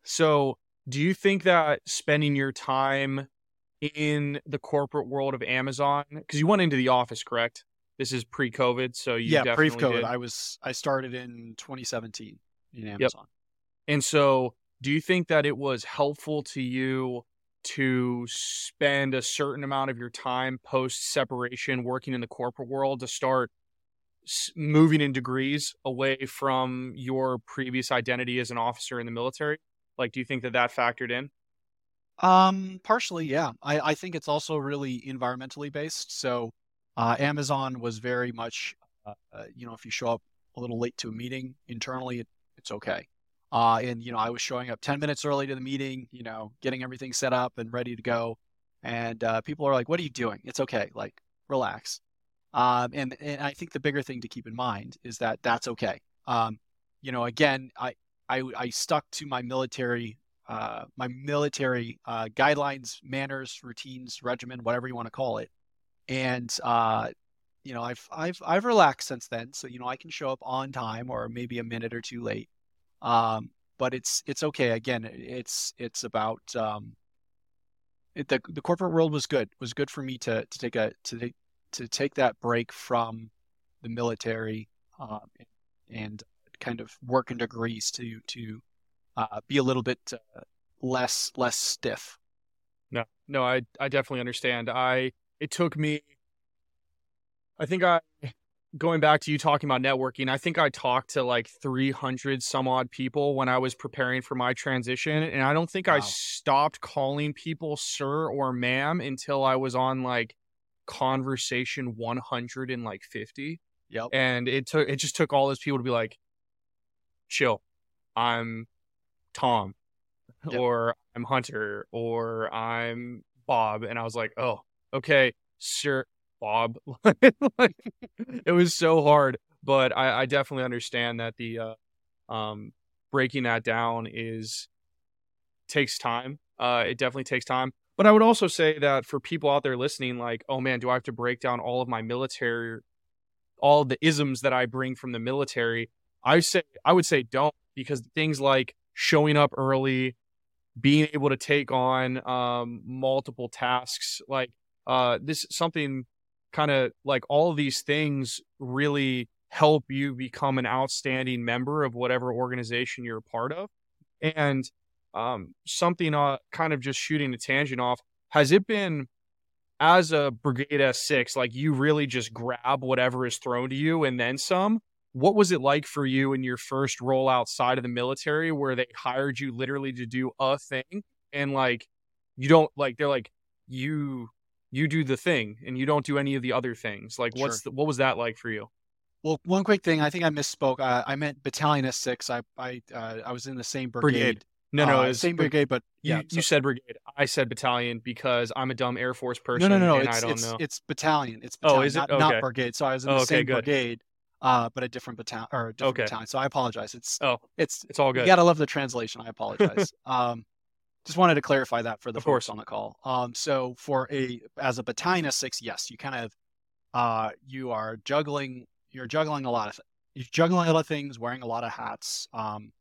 So, do you think that spending your time in the corporate world of Amazon because you went into the office, correct? This is pre-COVID, so you Yeah, pre-COVID. did. I was I started in 2017 in Amazon. yep. And so, do you think that it was helpful to you to spend a certain amount of your time post separation working in the corporate world to start moving in degrees away from your previous identity as an officer in the military? Like, do you think that that factored in? Um, partially, yeah. I, I think it's also really environmentally based. So, uh, Amazon was very much, uh, you know, if you show up a little late to a meeting internally, it, it's okay. Uh, and you know, I was showing up 10 minutes early to the meeting, you know, getting everything set up and ready to go. And uh, people are like, "What are you doing?" It's okay. Like, relax. Um, and and I think the bigger thing to keep in mind is that that's okay. Um, you know, again, I I, I stuck to my military uh, my military uh, guidelines, manners, routines, regimen, whatever you want to call it, and uh, you know, I've I've I've relaxed since then. So you know, I can show up on time or maybe a minute or two late. Um, but it's it's okay. Again, it's it's about um, it, the the corporate world was good. It was good for me to to take a to to take that break from the military um, and kind of work in degrees to to uh, be a little bit uh, less less stiff. No, no, I I definitely understand. I it took me I think I going back to you talking about networking, I think I talked to like 300 some odd people when I was preparing for my transition and I don't think wow. I stopped calling people sir or ma'am until I was on like conversation 100 and like 50. Yep. And it took it just took all those people to be like chill. I'm Tom yep. or I'm Hunter or I'm Bob and I was like, "Oh, okay, sir Like, it was so hard, but I, I definitely understand that the uh, um, breaking that down is takes time. Uh, it definitely takes time. But I would also say that for people out there listening, like, oh man, do I have to break down all of my military, all the isms that I bring from the military? I say I would say don't because things like showing up early, being able to take on um, multiple tasks, like uh, this something kind of like all of these things really help you become an outstanding member of whatever organization you're a part of. And um, something uh, kind of just shooting a tangent off, has it been as a Brigade S6, like you really just grab whatever is thrown to you and then some? What was it like for you in your first role outside of the military where they hired you literally to do a thing and like you don't like they're like you you do the thing and you don't do any of the other things. Like, what's sure. the, what was that like for you? Well, one quick thing. I think I misspoke. Uh, I meant Battalion S six. I I uh, I was in the same brigade. brigade. No, no, uh, same brigade, but yeah, you, so. you, said brigade. I said battalion because I'm a dumb Air Force person. No, no, no, no. It's, it's, know. it's battalion. It's battalion, oh, is it? Not, okay. not brigade. So I was in the oh, same good. brigade, uh, but a different battalion or a different okay. battalion. So I apologize. It's oh, it's it's all good. You gotta love the translation. I apologize. um, just wanted to clarify that for the of folks course. on the call. Um, so for a as a battalion S six, yes, you kind of uh, you are juggling. You're juggling a lot of you're juggling a lot of things, wearing a lot of hats. Um,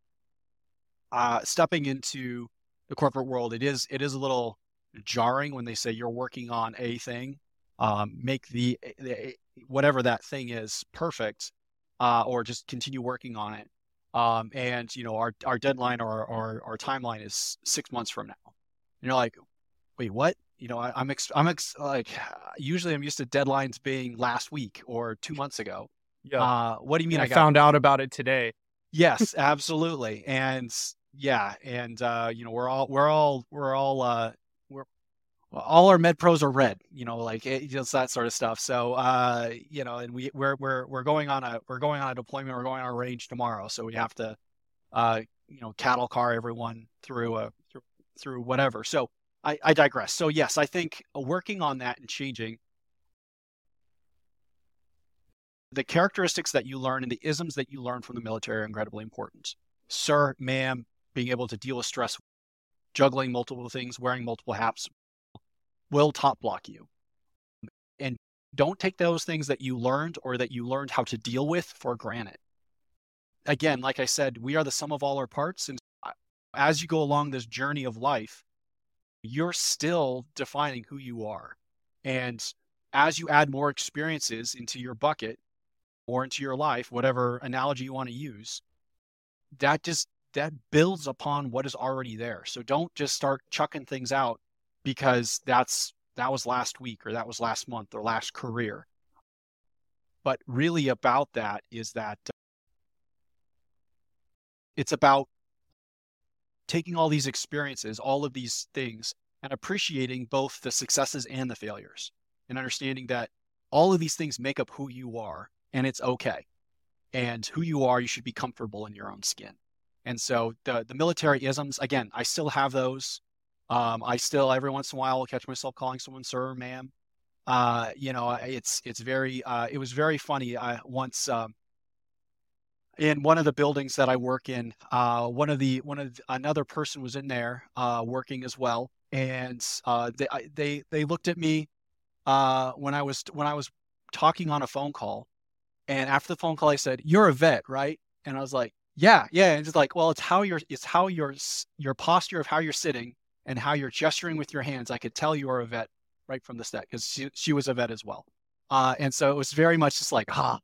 uh, stepping into the corporate world, it is it is a little jarring when they say you're working on a thing. Um, make the, the whatever that thing is perfect, uh, or just continue working on it. Um, and you know our our deadline or our, our timeline is six months from now. And you're like, wait, what? You know, I, am ex- I'm ex- like, usually I'm used to deadlines being last week or two months ago. Yeah. Uh, what do you mean? I, I found out about it today. Yes, absolutely. And yeah, and uh, you know, we're all we're all we're all uh, all our MEDPROS are red, you know, like it, just that sort of stuff. So, uh, you know, and we we're we're we're going on a we're going on a deployment. We're going on a range tomorrow, so we have to, uh, you know, cattle car everyone through a through, through whatever. So I, I digress. So yes, I think working on that and changing the characteristics that you learn and the isms that you learn from the military are incredibly important. Sir, ma'am, being able to deal with stress, juggling multiple things, wearing multiple hats, will top block you. And don't take those things that you learned or that you learned how to deal with for granted. Again, like I said, we are the sum of all our parts. And as you go along this journey of life, you're still defining who you are. And as you add more experiences into your bucket or into your life, whatever analogy you want to use, that just that builds upon what is already there. So don't just start chucking things out because that's that was last week or that was last month or last career. But really about that is that uh, it's about taking all these experiences, all of these things, and appreciating both the successes and the failures and understanding that all of these things make up who you are and it's okay. And who you are, you should be comfortable in your own skin. And so the the military isms, again, I still have those. Um, I still every once in a while will catch myself calling someone sir or ma'am. uh, you know, it's it's very uh, it was very funny. I once um, in one of the buildings that I work in, uh, one of the one of another person was in there uh, working as well, and uh, they they they looked at me uh, when I was when I was talking on a phone call, and after the phone call, I said, "You're a vet, right?" And I was like, "Yeah, yeah." And it's like, well, it's how you're it's how your your posture of how you're sitting and how you're gesturing with your hands. I could tell you are a vet right from the start because she, she was a vet as well. Uh, and so it was very much just like, ah,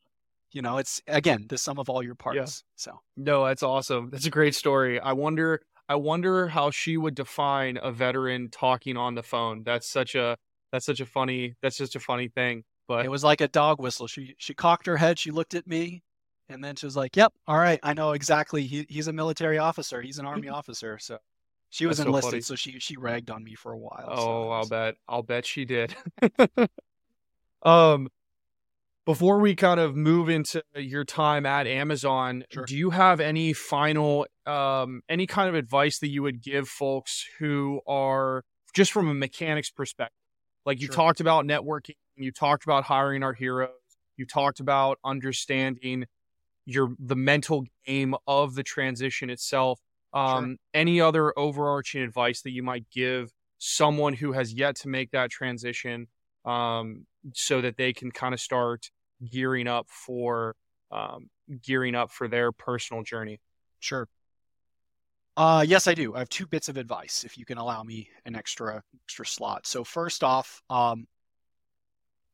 you know, it's again the sum of all your parts. Yeah. So No, that's awesome. That's a great story. I wonder I wonder how she would define a veteran talking on the phone. That's such a that's such a funny that's just a funny thing. But it was like a dog whistle. She she cocked her head, she looked at me, and then she was like, "Yep, all right, I know exactly. He, he's a military officer. He's an army officer." So she was That's enlisted, funny. so she she ragged on me for a while. Oh, it I'll bet. I'll bet she did. um, before we kind of move into your time at Amazon, Sure. do you have any final, um, any kind of advice that you would give folks who are just from a mechanic's perspective? Like you Sure. talked about networking, you talked about hiring our heroes, you talked about understanding your the mental game of the transition itself. Um, any other overarching advice that you might give someone who has yet to make that transition um, so that they can kind of start gearing up for um, gearing up for their personal journey Sure. Uh, yes, I do. I have two bits of advice, if you can allow me an extra extra slot. So first off, um,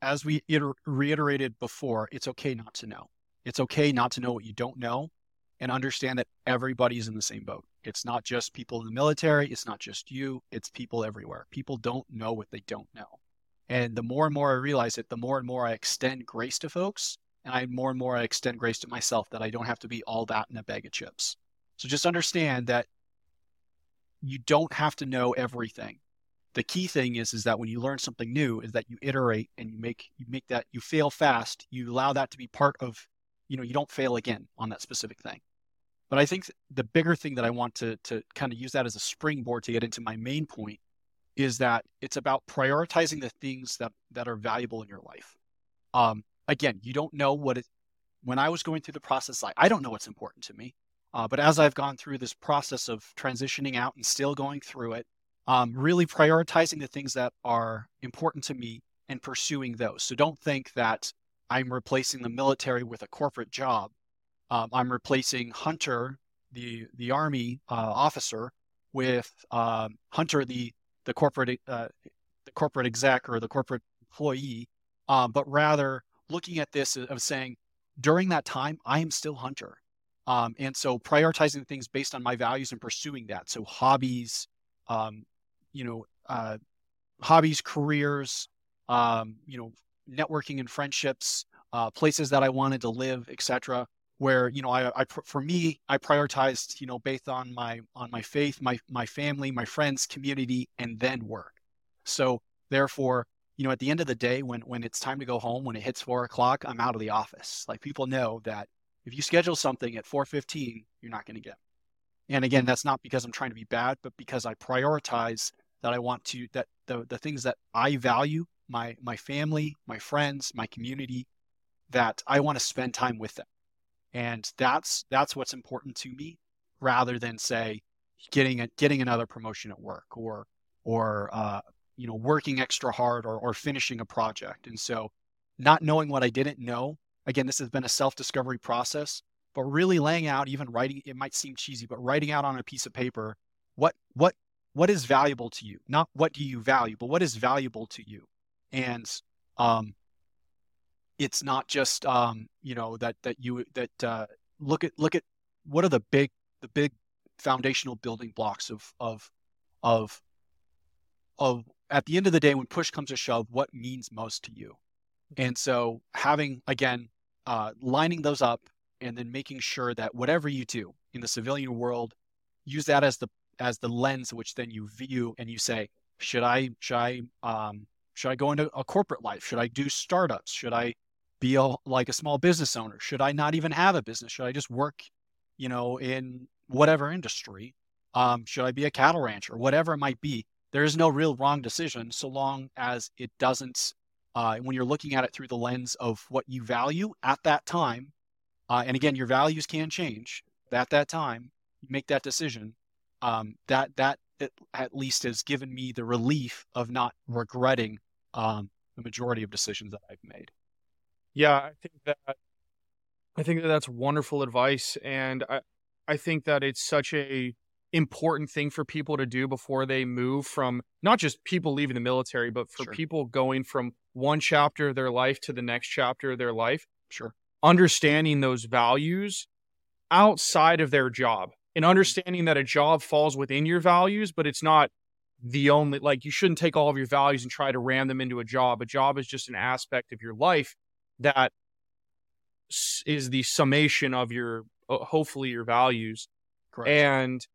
as we iter- reiterated before, it's okay not to know. It's okay not to know what you don't know, and understand that everybody's in the same boat. It's not just people in the military. It's not just you. It's people everywhere. People don't know what they don't know, and the more and more I realize it, the more and more I extend grace to folks, and I more and more I extend grace to myself that I don't have to be all that in a bag of chips. So just understand that you don't have to know everything. The key thing is is that when you learn something new is that you iterate and you make you make that you fail fast, you allow that to be part of you know, you don't fail again on that specific thing. But I think the bigger thing that I want to to kind of use that as a springboard to get into my main point is that it's about prioritizing the things that that are valuable in your life. Um, again, you don't know what it. When I was going through the process, like I don't know what's important to me. Uh, but as I've gone through this process of transitioning out and still going through it, um, really prioritizing the things that are important to me and pursuing those. So don't think that I'm replacing the military with a corporate job. Um, I'm replacing Hunter, the the army uh, officer, with um, Hunter, the the corporate uh, the corporate exec or the corporate employee. Um, but rather looking at this of saying, during that time, I am still Hunter. Um, and so prioritizing things based on my values and pursuing that. So hobbies, um, you know, uh, hobbies, careers, um, you know, networking and friendships, uh, places that I wanted to live, etc. Where you know, I, I for me, I prioritized you know based on my on my faith, my my family, my friends, community, and then work. So therefore, you know, at the end of the day, when when it's time to go home, when it hits four o'clock, I'm out of the office. Like people know that if you schedule something at 4:15, you're not going to get. And again, that's not because I'm trying to be bad, but because I prioritize that I want to that the the things that I value, my my family, my friends, my community, that I want to spend time with them. And that's that's what's important to me rather than say getting a, getting another promotion at work or or uh, you know working extra hard or, or finishing a project. And so not knowing what I didn't know again, this has been a self discovery process, but really laying out, even writing, it might seem cheesy, but writing out on a piece of paper what, what, what is valuable to you, not what do you value, but what is valuable to you. And, um, it's not just, um, you know, that, that you, that, uh, look at, look at what are the big, the big foundational building blocks of, of, of, of, at the end of the day, when push comes to shove, what means most to you. And so having again uh, lining those up and then making sure that whatever you do in the civilian world, use that as the as the lens which then you view and you say, should I should I um, should I go into a corporate life? Should I do startups? Should I be a, like a small business owner? Should I not even have a business? Should I just work, you know, in whatever industry? Um, should I be a cattle rancher? Whatever it might be, there is no real wrong decision so long as it doesn't uh, when you're looking at it through the lens of what you value at that time, uh, and again, your values can change at that time. You make that decision. Um, that that at least has given me the relief of not regretting um, the majority of decisions that I've made. Yeah, I think that I think that that's wonderful advice, and I I think that it's such a important thing for people to do before they move from not just people leaving the military, but for Sure. people going from one chapter of their life to the next chapter of their life, Sure. understanding those values outside of their job and understanding that a job falls within your values, but it's not the only like you shouldn't take all of your values and try to ram them into a job. A job is just an aspect of your life that is the summation of your uh, hopefully your values. Correct. And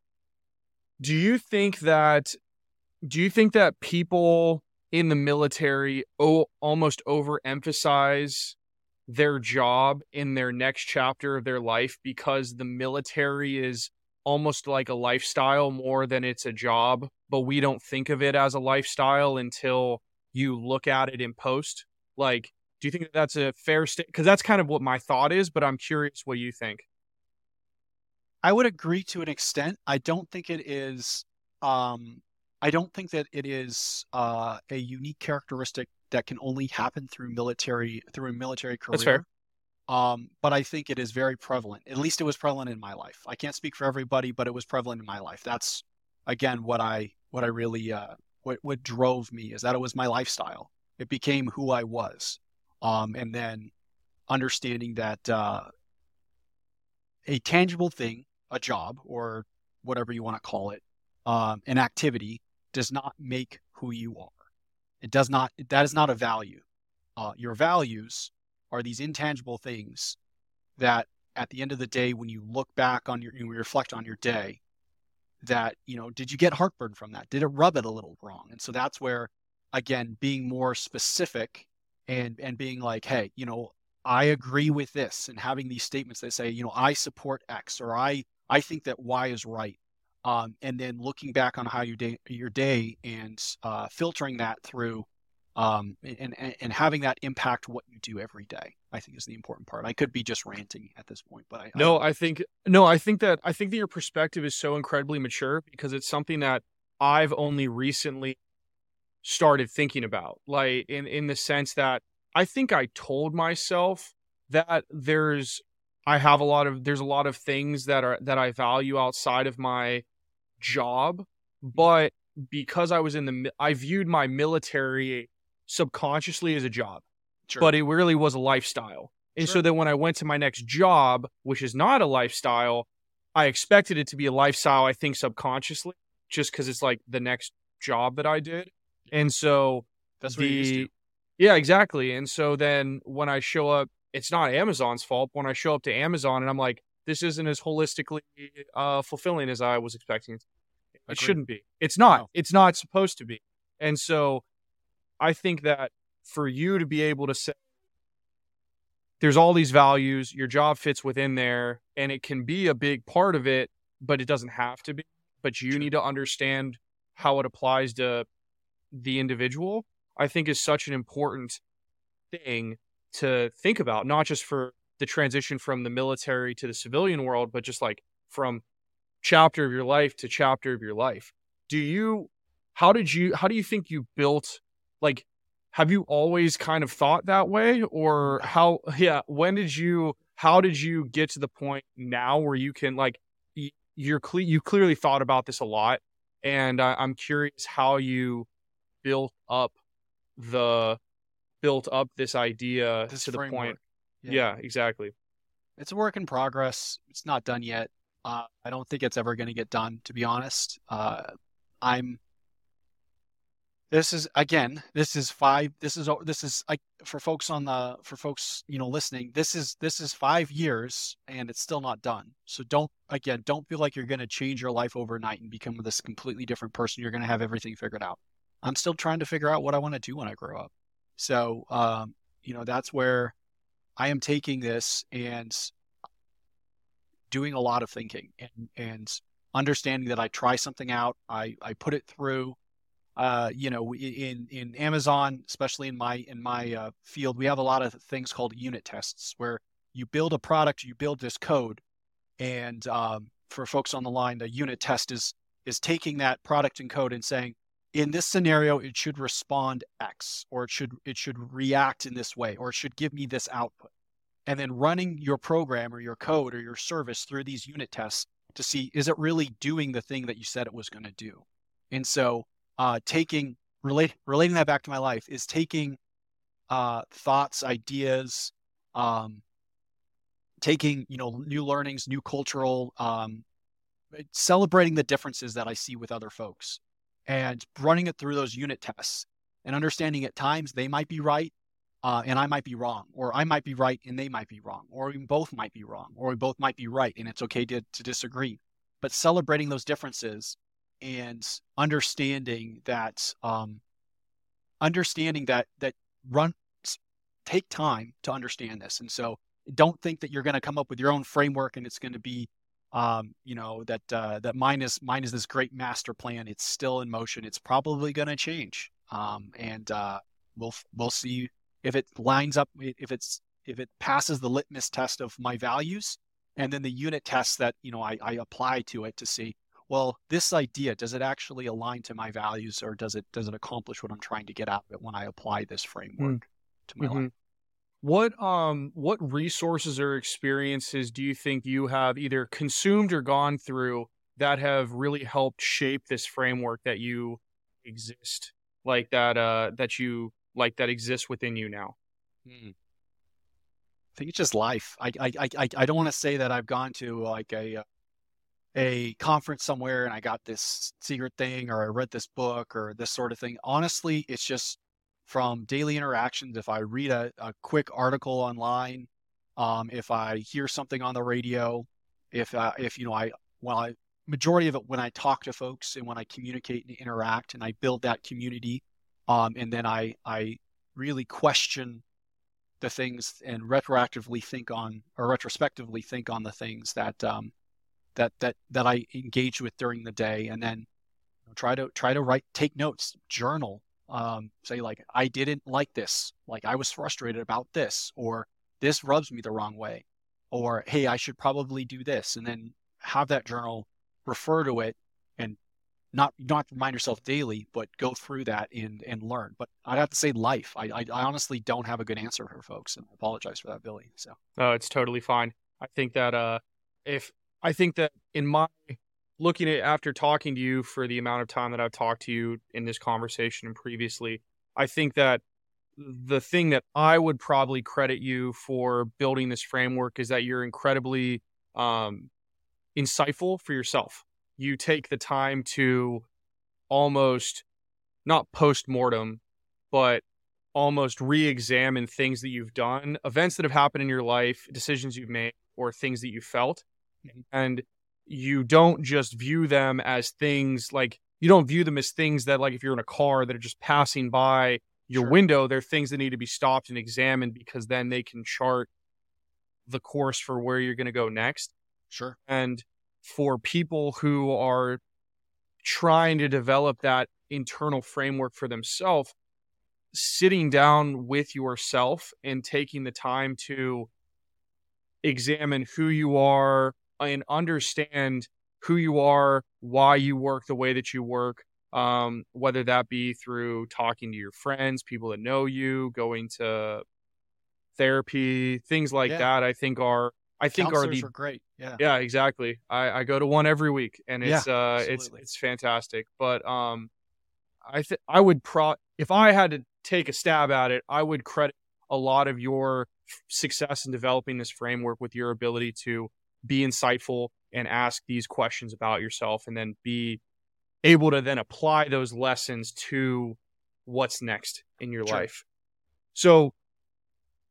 do you think that do you think that people in the military o- almost overemphasize their job in their next chapter of their life because the military is almost like a lifestyle more than it's a job, but we don't think of it as a lifestyle until you look at it in post? Like, do you think that that's a fair state? Because that's kind of what my thought is, but I'm curious what you think. I would agree to an extent. I don't think it is. Um, I don't think that it is uh, a unique characteristic that can only happen through military through a military career. That's fair. Um, but I think it is very prevalent. At least it was prevalent in my life. I can't speak for everybody, but it was prevalent in my life. That's again what I what I really uh, what what drove me is that it was my lifestyle. It became who I was, um, and then understanding that uh, a tangible thing, a job or whatever you want to call it, um, an activity does not make who you are. It does not. That is not a value. Uh, your values are these intangible things that, at the end of the day, when you look back on your, you reflect on your day, that you know, did you get heartburn from that? Did it rub it a little wrong? And so that's where, again, being more specific and and being like, hey, you know, I agree with this, and having these statements that say, you know, I support X or I I think that Y is right. Um, and then looking back on how your day your day and uh, filtering that through um, and, and and having that impact what you do every day, I think is the important part. I could be just ranting at this point, but I No, I, I think no, I think that I think that your perspective is so incredibly mature because it's something that I've only recently started thinking about. Like in in the sense that I think I told myself that there's I have a lot of there's a lot of things that are that I value outside of my job, but because I was in the I viewed my military subconsciously as a job sure. but it really was a lifestyle. And so then when I went to my next job, which is not a lifestyle, I expected it to be a lifestyle, I think subconsciously, just because it's like the next job that I did. And so that's what to. yeah, exactly. And so then when I show up, it's not Amazon's fault. When I show up to Amazon and I'm like, this isn't as holistically uh, fulfilling as I was expecting. It, it Agreed. shouldn't be. It's not. No. It's not supposed to be. And so I think that for you to be able to say, there's all these values, your job fits within there, and it can be a big part of it, but it doesn't have to be. But you need to understand how it applies to the individual, I think is such an important thing to think about, not just for the transition from the military to the civilian world, but just like from chapter of your life to chapter of your life. Do you, how did you, how do you think you built, like, have you always kind of thought that way? Or how, yeah, when did you, how did you get to the point now where you can, like, you're cle- you clearly thought about this a lot. And I, I'm curious how you built up the built up this idea This to the point. framework. Yeah. exactly. it's a work in progress. It's not done yet. Uh, I don't think it's ever going to get done, to be honest. Uh, I'm. This is again. This is five. This is this is like for folks on the for folks you know listening. This is this is five years and it's still not done. So don't again don't feel like you're going to change your life overnight and become this completely different person. You're going to have everything figured out. I'm still trying to figure out what I want to do when I grow up. So um, you know that's where I am taking this and doing a lot of thinking and, and understanding that I try something out, I, I put it through, uh, you know, in in Amazon, especially in my in my uh, field, we have a lot of things called unit tests, where you build a product, you build this code, and um, for folks on the line, the unit test is is taking that product and code and saying, in this scenario, it should respond X, or it should it should react in this way, or it should give me this output, and then running your program or your code or your service through these unit tests to see is it really doing the thing that you said it was going to do, and so uh, taking relate relating that back to my life is taking uh, thoughts, ideas, um, taking you know new learnings, new cultural, um, celebrating the differences that I see with other folks, and running it through those unit tests and understanding at times they might be right. Uh, and I might be wrong, or I might be right and they might be wrong, or we both might be wrong, or we both might be right, and it's okay to, to disagree. But celebrating those differences and understanding that um, understanding that that run take time to understand this. And so don't think that you're going to come up with your own framework and it's going to be um, you know that uh, that mine is mine is this great master plan. It's still in motion. It's probably going to change. Um, and uh, we'll we'll see if it lines up if it's if it passes the litmus test of my values and then the unit tests that you know I, I apply to it to see well, this idea, does it actually align to my values or does it does it accomplish what I'm trying to get out of it when I apply this framework mm. to my mm-hmm. life? What um what resources or experiences do you think you have either consumed or gone through that have really helped shape this framework that you exist like that uh that you like that exists within you now? Hmm. I think it's just life. I I I I don't want to say that I've gone to like a uh, a conference somewhere and I got this secret thing or I read this book or this sort of thing. Honestly, it's just from daily interactions. If I read a, a quick article online, um, if I hear something on the radio, if uh, if you know I well I majority of it when I talk to folks and when I communicate and interact and I build that community, um, and then I I really question the things and retroactively think on or retrospectively think on the things that um, that that that I engage with during the day, and then you know, try to try to write, take notes, journal. Um, say like I didn't like this, like I was frustrated about this, or this rubs me the wrong way, or hey, I should probably do this, and then have that journal, refer to it, and not not remind yourself daily, but go through that and and learn. But I'd have to say life. I, I, I honestly don't have a good answer for folks, and I apologize for that, Billy. So oh, it's totally fine. I think that uh, if I think that in my looking at after talking to you for the amount of time that I've talked to you in this conversation and previously, I think that the thing that I would probably credit you for building this framework is that you're incredibly um, insightful for yourself. You take the time to almost not post mortem, but almost re examine things that you've done, events that have happened in your life, decisions you've made, or things that you felt, Mm-hmm. and you don't just view them as things like you don't view them as things that like if you're in a car that are just passing by your sure. window they're things that need to be stopped and examined because then they can chart the course for where you're going to go next. Sure. And for people who are trying to develop that internal framework for themselves sitting down with yourself and taking the time to examine who you are and understand who you are, why you work the way that you work, um, whether that be through talking to your friends, people that know you, going to therapy, things like yeah. that. I think are I think are the are great. Yeah, yeah, exactly. I, I go to one every week, and it's yeah, uh it's it's fantastic. But um, I think I would pro if I had to take a stab at it, I would credit a lot of your success in developing this framework with your ability to be insightful and ask these questions about yourself and then be able to then apply those lessons to what's next in your sure. life. So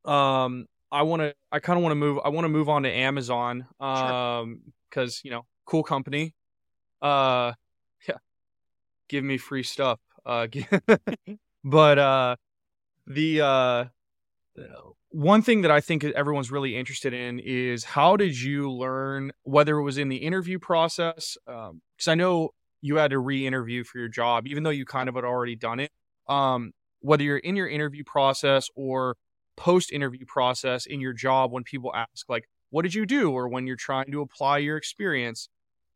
um I want to I kind of want to move I want to move on to Amazon um sure. cuz you know, cool company. Uh yeah. Give me free stuff. Uh but uh the uh one thing that I think everyone's really interested in is how did you learn, whether it was in the interview process? Because um, I know you had to re-interview for your job, even though you kind of had already done it. Um, whether you're in your interview process or post-interview process in your job, when people ask like, "What did you do?" or when you're trying to apply your experience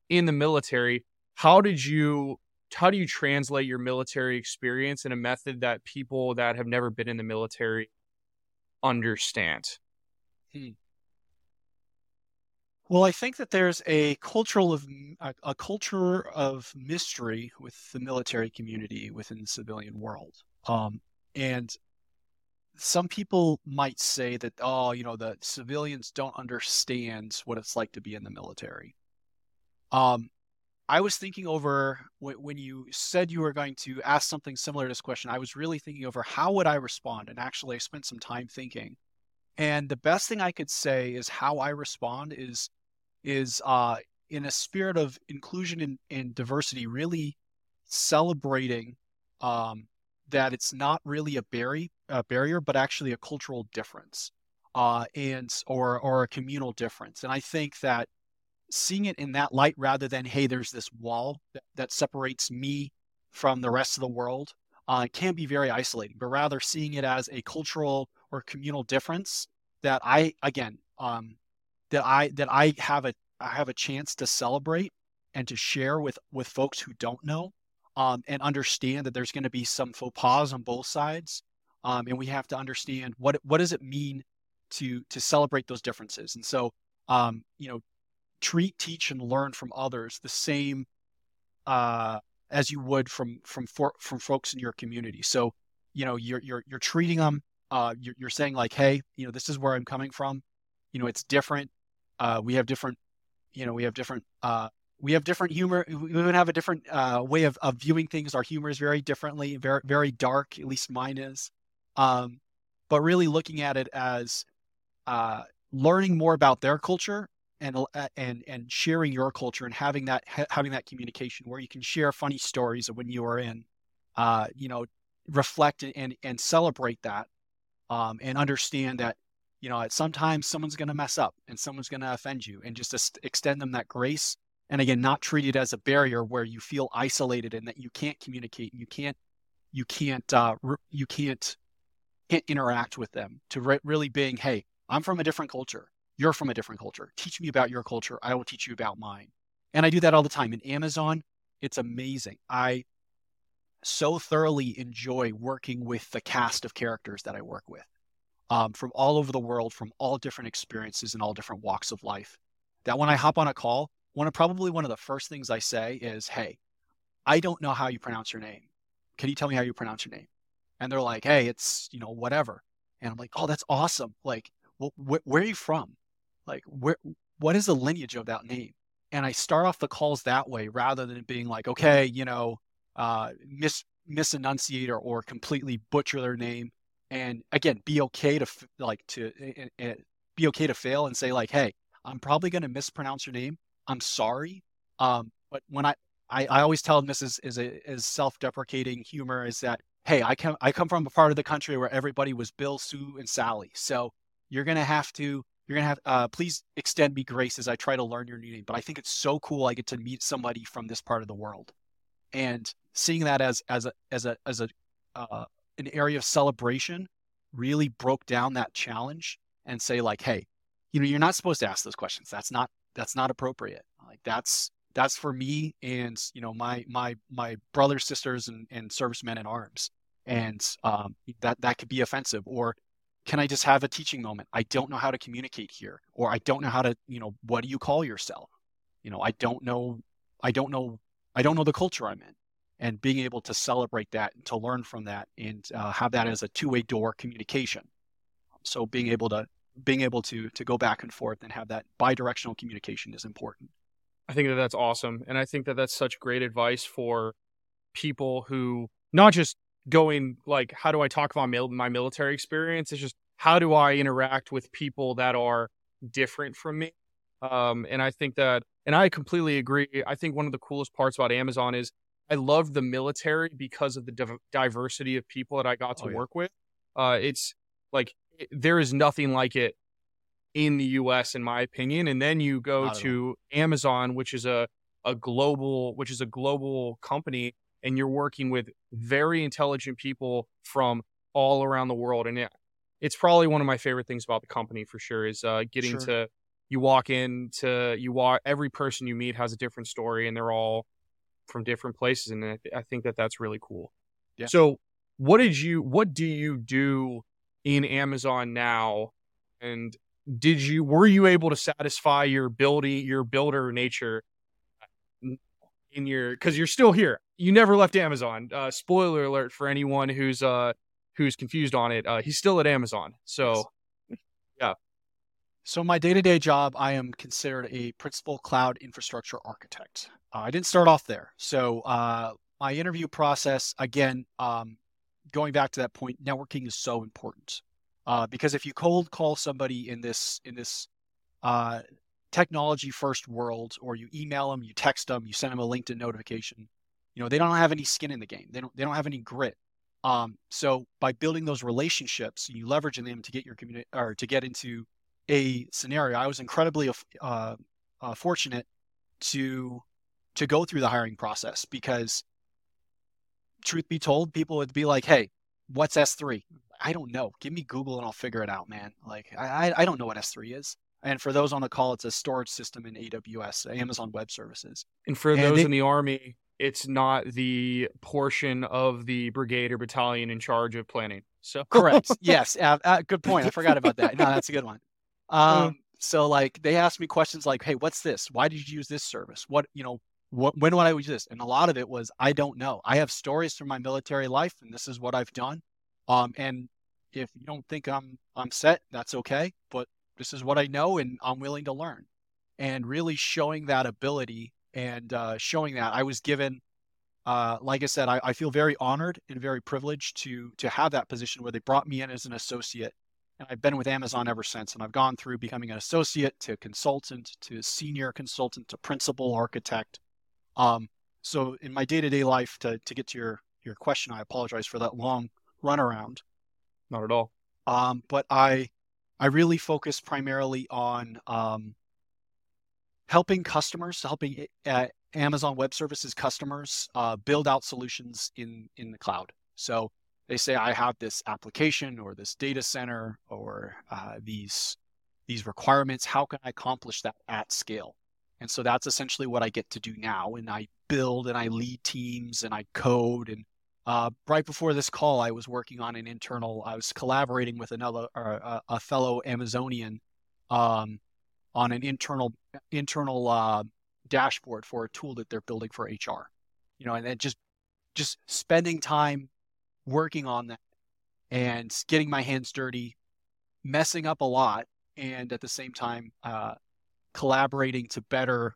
in the military, how did you how do you translate your military experience in a method that people that have never been in the military understand? Hmm. Well, I think that there's a cultural of a, a, culture of mystery with the military community within the civilian world, um, and some people might say that oh, you know, the civilians don't understand what it's like to be in the military. Um, I was thinking over when you said you were going to ask something similar to this question. I was really thinking over how would I respond, and actually, I spent some time thinking. And the best thing I could say is how I respond is is uh, in a spirit of inclusion and, and diversity, really celebrating um, that it's not really a, barrier, a barrier, but actually a cultural difference, uh, and or or a communal difference. And I think that seeing it in that light rather than hey, there's this wall that, that separates me from the rest of the world uh, can be very isolating, but rather seeing it as a cultural or communal difference that I again um, that I that I have a I have a chance to celebrate and to share with with folks who don't know um, and understand that there's going to be some faux pas on both sides um, and we have to understand what what does it mean to to celebrate those differences and so um, you know treat teach and learn from others the same uh, as you would from from for, from folks in your community so you know you're you're you're treating them uh, you're, you're saying like, hey, you know, this is where I'm coming from. You know, it's different. Uh, we have different, you know, we have different, uh, we have different humor. We even have a different uh, way of, of viewing things. Our humor is very differently, very very dark. At least mine is. Um, but really looking at it as uh, learning more about their culture and uh, and and sharing your culture and having that ha- having that communication where you can share funny stories of when you are in, uh, you know, reflect and and celebrate that um, and understand that you know sometimes someone's going to mess up and someone's going to offend you and just extend them that grace and again not treat it as a barrier where you feel isolated and that you can't communicate and you can't you can't uh, you can't can't interact with them to re- really being hey i'm from a different culture you're from a different culture teach me about your culture i will teach you about mine and i do that all the time in amazon it's amazing i so thoroughly enjoy working with the cast of characters that I work with um, from all over the world, from all different experiences and all different walks of life. That when I hop on a call, one of probably one of the first things I say is, "Hey, I don't know how you pronounce your name. Can you tell me how you pronounce your name?" And they're like, "Hey, it's you know whatever." And I'm like, "Oh, that's awesome! Like, well, wh- where are you from? Like, where? What is the lineage of that name?" And I start off the calls that way rather than being like, "Okay, you know, uh, mis misenunciate or, or completely butcher their name and again be okay to like to uh, be okay to fail and say like hey i'm probably going to mispronounce your name i'm sorry um, but when I, I i always tell them this is is a is self-deprecating humor is that hey i come i come from a part of the country where everybody was bill sue and sally so you're going to have to you're gonna have uh, please extend me grace as i try to learn your new name but i think it's so cool i get to meet somebody from this part of the world. And seeing that as as a as a as a uh, an area of celebration really broke down that challenge and say like hey you know you're not supposed to ask those questions. That's not that's not appropriate. Like that's that's for me and you know my my my brothers sisters and, and servicemen in arms. And um, that that could be offensive or can i just have a teaching moment i don't know how to communicate here or i don't know how to you know what do you call yourself you know i don't know i don't know I don't know the culture I'm in. And being able to celebrate that and to learn from that and uh, have that as a two-way door communication. So being able to being able to to go back and forth and have that bi-directional communication is important. I think that that's awesome, and I think that that's such great advice for people who not just going like, how do I talk about my military experience? It's just how do I interact with people that are different from me um, and I think that, and I completely agree. I think one of the coolest parts about Amazon is I love the military because of the div- diversity of people that I got to oh, yeah. work with. Uh, it's like it, there is nothing like it in the U.S. in my opinion. And then you go to Amazon, which is a a global, which is a global company, and you're working with very intelligent people from all around the world. And it, it's probably one of my favorite things about the company for sure is uh, getting Sure. to you walk in to you walk every person you meet has a different story and they're all from different places and I, th- I think that that's really cool Yeah. so what did you what do you do in amazon now and did you were you able to satisfy your building your builder nature in your because you're still here you never left amazon uh spoiler alert for anyone who's uh who's confused on it uh he's still at amazon so yeah. So my day-to-day job, I am considered a principal cloud infrastructure architect. Uh, I didn't start off there. So uh, my interview process, again, um, going back to that point, networking is so important uh, because if you cold call somebody in this in this uh, technology-first world, or you email them, you text them, you send them a LinkedIn notification, you know they don't have any skin in the game. They don't they don't have any grit. Um, so by building those relationships, you leveraging them to get your community or to get into a scenario. I was incredibly uh, uh, fortunate to to go through the hiring process because, truth be told, people would be like, "Hey, what's S3?" I don't know. Give me Google and I'll figure it out, man. Like I I- don't know what S3 is. And for those on the call, it's a storage system in AWS, Amazon Web Services. And for And those they- in the army, it's not the portion of the brigade or battalion in charge of planning. So Correct. yes. Uh, uh, good point. I forgot about that. No, that's a good one. Um, so like they asked me questions like, "Hey, what's this? Why did you use this service? What you know? What when would I use this?" And a lot of it was, "I don't know. I have stories from my military life, and this is what I've done." Um, and if you don't think I'm I'm set, that's okay. But this is what I know, and I'm willing to learn. And really showing that ability and uh, showing that I was given uh, like I said, I, I feel very honored and very privileged to to have that position where they brought me in as an associate, and I've been with Amazon ever since. And I've gone through becoming an associate to consultant to senior consultant to principal architect. Um, so in my day to day life, to to get to your your question, I apologize for that long runaround. not at all. Um, but I I really focus primarily on um, helping customers, helping uh, Amazon Web Services customers uh, build out solutions in in the cloud. So they say I have this application or this data center or uh, these these requirements. How can I accomplish that at scale? And so that's essentially what I get to do now. And I build and I lead teams and I code and uh, right before this call, I was working on an internal. I was collaborating with another, uh, a, a fellow Amazonian, um, on an internal internal uh, dashboard for a tool that they're building for HR. You know, and then just just spending time working on that and getting my hands dirty, messing up a lot, and at the same time uh, collaborating to better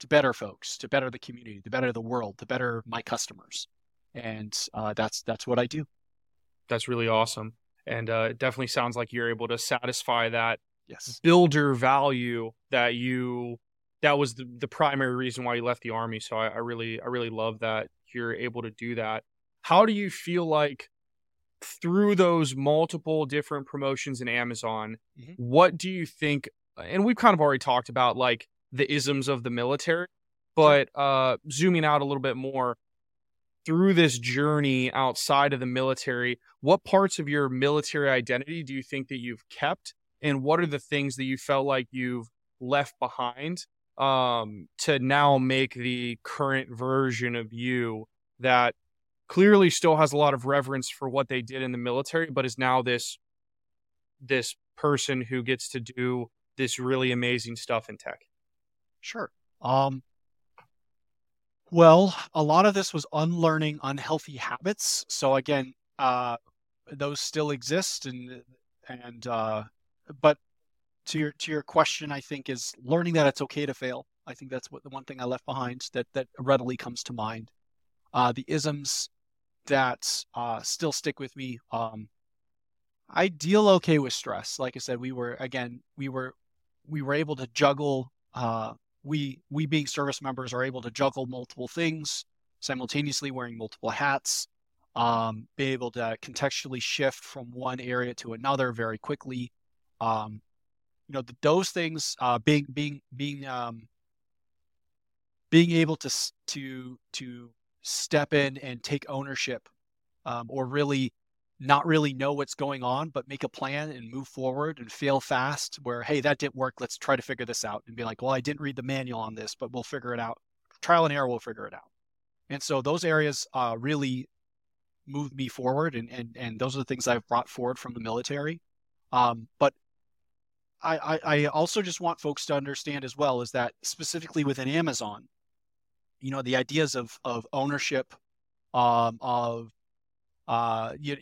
to better folks, to better the community, to better the world, to better my customers and uh, that's that's what I do. That's really awesome. And uh, it definitely sounds like you're able to satisfy that Yes. builder value that you that was the, the primary reason why you left the army. So I, I really I really love that you're able to do that. How do you feel like through those multiple different promotions in Amazon, Mhm. what do you think and we've kind of already talked about like the isms of the military, but uh zooming out a little bit more through this journey outside of the military, what parts of your military identity do you think that you've kept and what are the things that you felt like you've left behind um, to now make the current version of you that clearly still has a lot of reverence for what they did in the military, but is now this this person who gets to do this really amazing stuff in tech. Sure. Um, well, a lot of this was unlearning unhealthy habits. So again, uh, those still exist, and and uh, but to your to your question, I think is learning that it's okay to fail. I think that's what the one thing I left behind that that readily comes to mind. Uh, the isms that uh, still stick with me. Um, I deal okay with stress. Like I said, we were again we were we were able to juggle. Uh, we we being service members are able to juggle multiple things simultaneously, wearing multiple hats. Um, be able to contextually shift from one area to another very quickly. Um, you know, th those things uh, being being being um, being able to to to step in and take ownership, um, or really not really know what's going on, but make a plan and move forward and fail fast. Where hey, that didn't work. Let's try to figure this out and be like, well, I didn't read the manual on this, but we'll figure it out. Trial and error, we'll figure it out. And so those areas uh, really moved me forward, and and and those are the things I've brought forward from the military. Um, but I, I also just want folks to understand as well is that specifically within Amazon, you know, the ideas of of ownership, um, of uh, you,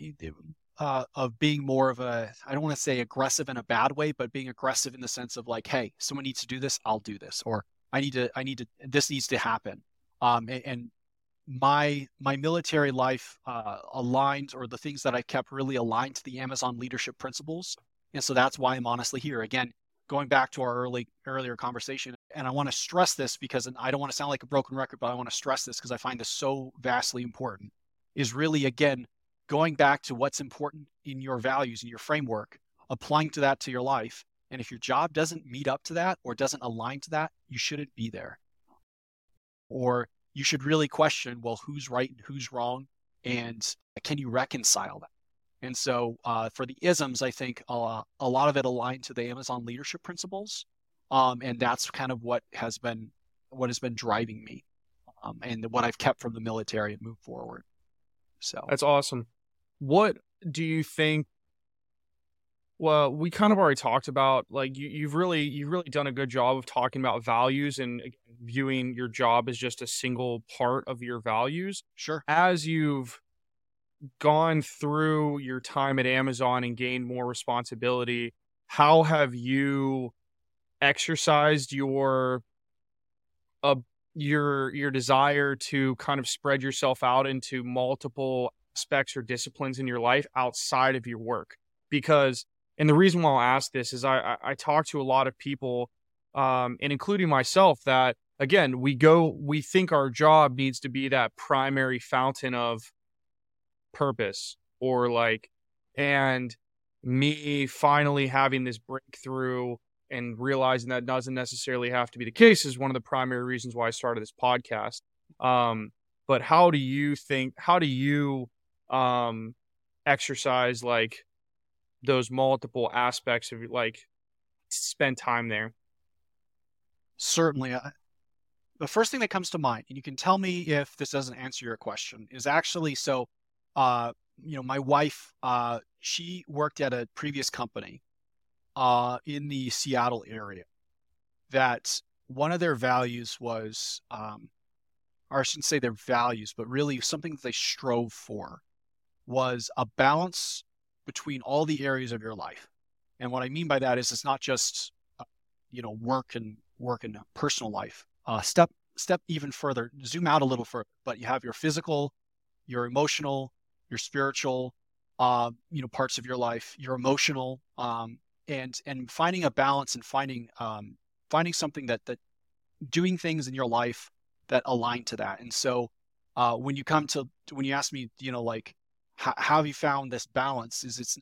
uh, of being more of a I don't want to say aggressive in a bad way, but being aggressive in the sense of like, hey, someone needs to do this, I'll do this, or I need to I need to this needs to happen. Um, and, and my my military life uh, aligned, or the things that I kept really aligned to the Amazon leadership principles, and so that's why I'm honestly here again. Going back to our early earlier conversation, and I want to stress this because I don't want to sound like a broken record, but I want to stress this because I find this so vastly important. Is really again going back to what's important in your values and your framework, applying to that to your life. And if your job doesn't meet up to that or doesn't align to that, you shouldn't be there. Or you should really question, well, who's right and who's wrong, and can you reconcile that? And so uh, for the isms, I think uh, a lot of it aligned to the Amazon leadership principles, um, and that's kind of what has been what has been driving me, um, and what I've kept from the military and moved forward. So That's awesome. What do you think? Well, we kind of already talked about like you, you've really you've really done a good job of talking about values and viewing your job as just a single part of your values. sure. As you've gone through your time at Amazon and gained more responsibility, how have you exercised your uh, your your desire to kind of spread yourself out into multiple aspects or disciplines in your life outside of your work? Because and the reason why I'll ask this is I I, I talk to a lot of people um, and including myself that again we go we think our job needs to be that primary fountain of purpose or like and me finally having this breakthrough and realizing that doesn't necessarily have to be the case is one of the primary reasons why I started this podcast. Um, but how do you think? How do you um, exercise like those multiple aspects of like spend time there? Certainly. I, the first thing that comes to mind, and you can tell me if this doesn't answer your question, is actually so. Uh, you know, my wife, uh, she worked at a previous company uh, in the Seattle area. That one of their values was, um, or I shouldn't say their values, but really something that they strove for was a balance between all the areas of your life. And what I mean by that is it's not just, uh, you know, work and work and personal life. Uh, step step even further, zoom out a little further. But you have your physical, your emotional, your spiritual, uh, you know, parts of your life, your emotional, um, and and finding a balance and finding um, finding something that that doing things in your life that align to that. And so uh, when you come to when you ask me, you know, like how, have you found this balance? Is it's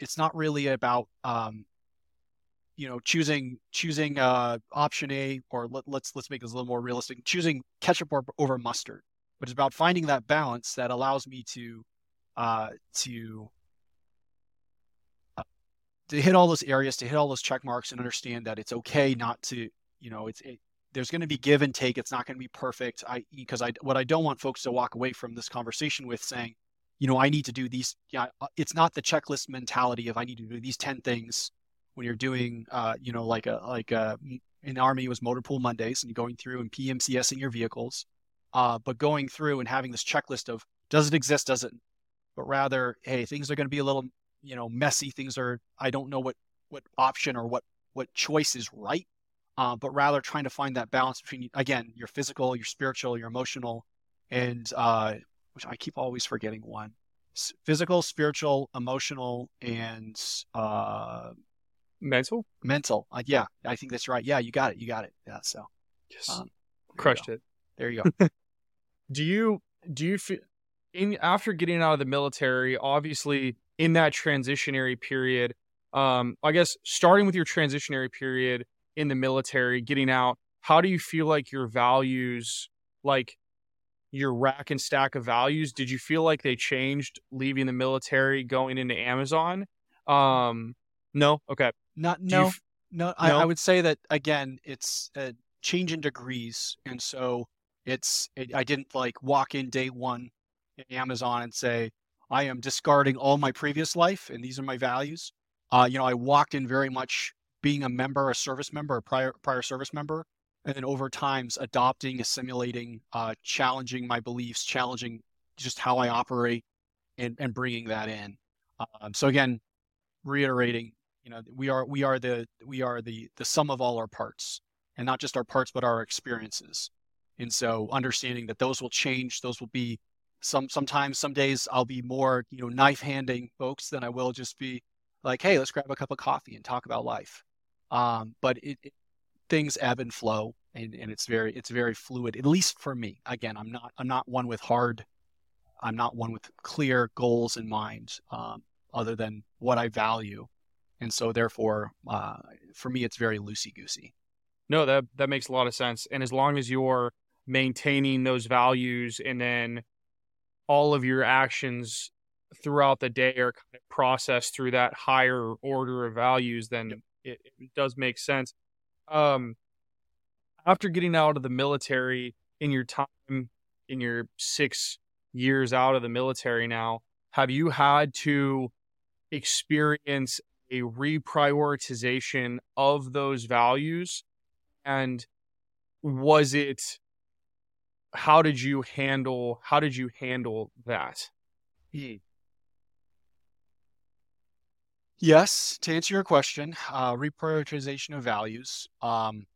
it's not really about um, you know choosing choosing uh, option A or let, let's let's make this a little more realistic. Choosing ketchup or, over mustard, but it's about finding that balance that allows me to uh, to uh, to hit all those areas, to hit all those check marks, and understand that it's okay not to you know it's it, there's going to be give and take. It's not going to be perfect. I because I what I don't want folks to walk away from this conversation with saying, you know, I need to do these. Yeah, it's not the checklist mentality of I need to do these ten things when you're doing, uh, you know, like a like a in the army it was motor pool Mondays and going through and PMCSing your vehicles, uh, but going through and having this checklist of does it exist, does it, but rather, hey, things are going to be a little, you know, messy. Things are I don't know what what option or what what choice is right uh, but rather trying to find that balance between again your physical, your spiritual, your emotional, and uh, which I keep always forgetting one: S- physical, spiritual, emotional, and uh, Mental? mental. Uh, yeah, I think that's right. Yeah, you got it. You got it. Yeah. So Yes. um, Crushed it. There you go. do you do you feel in after getting out of the military obviously in that transitionary period um i guess starting with your transitionary period in the military getting out how do you feel like your values, like your rack and stack of values, did you feel like they changed leaving the military, going into Amazon? Um, no, okay. Not no, f- no. I, no? I would say that again. It's a change in degrees, and so it's. It, I didn't like walk in day one Amazon and say I am discarding all my previous life and these are my values. Uh, you know, I walked in very much being a member, a service member, a prior prior service member, and then over times adopting, assimilating, uh, challenging my beliefs, challenging just how I operate, and and bringing that in. Um, so again, reiterating, you know, we are we are the we are the the sum of all our parts, and not just our parts, but our experiences. And so understanding that those will change, those will be some sometimes some days I'll be more, you know, knife handing folks than I will just be like, hey, let's grab a cup of coffee and talk about life. Um, but it, it things ebb and flow and, and it's very it's very fluid, at least for me. Again, I'm not I'm not one with hard I'm not one with clear goals in mind, um, other than what I value. And so therefore, uh, for me, it's very loosey goosey. No, that that makes a lot of sense. And as long as you're maintaining those values and then all of your actions throughout the day are kind of processed through that higher order of values, then it, it does make sense. Um, after getting out of the military in your time in your six years out of the military now, have you had to experience a reprioritization of those values? And was it how did you handle how did you handle that? Yes, to answer your question, uh, reprioritization of values. Um,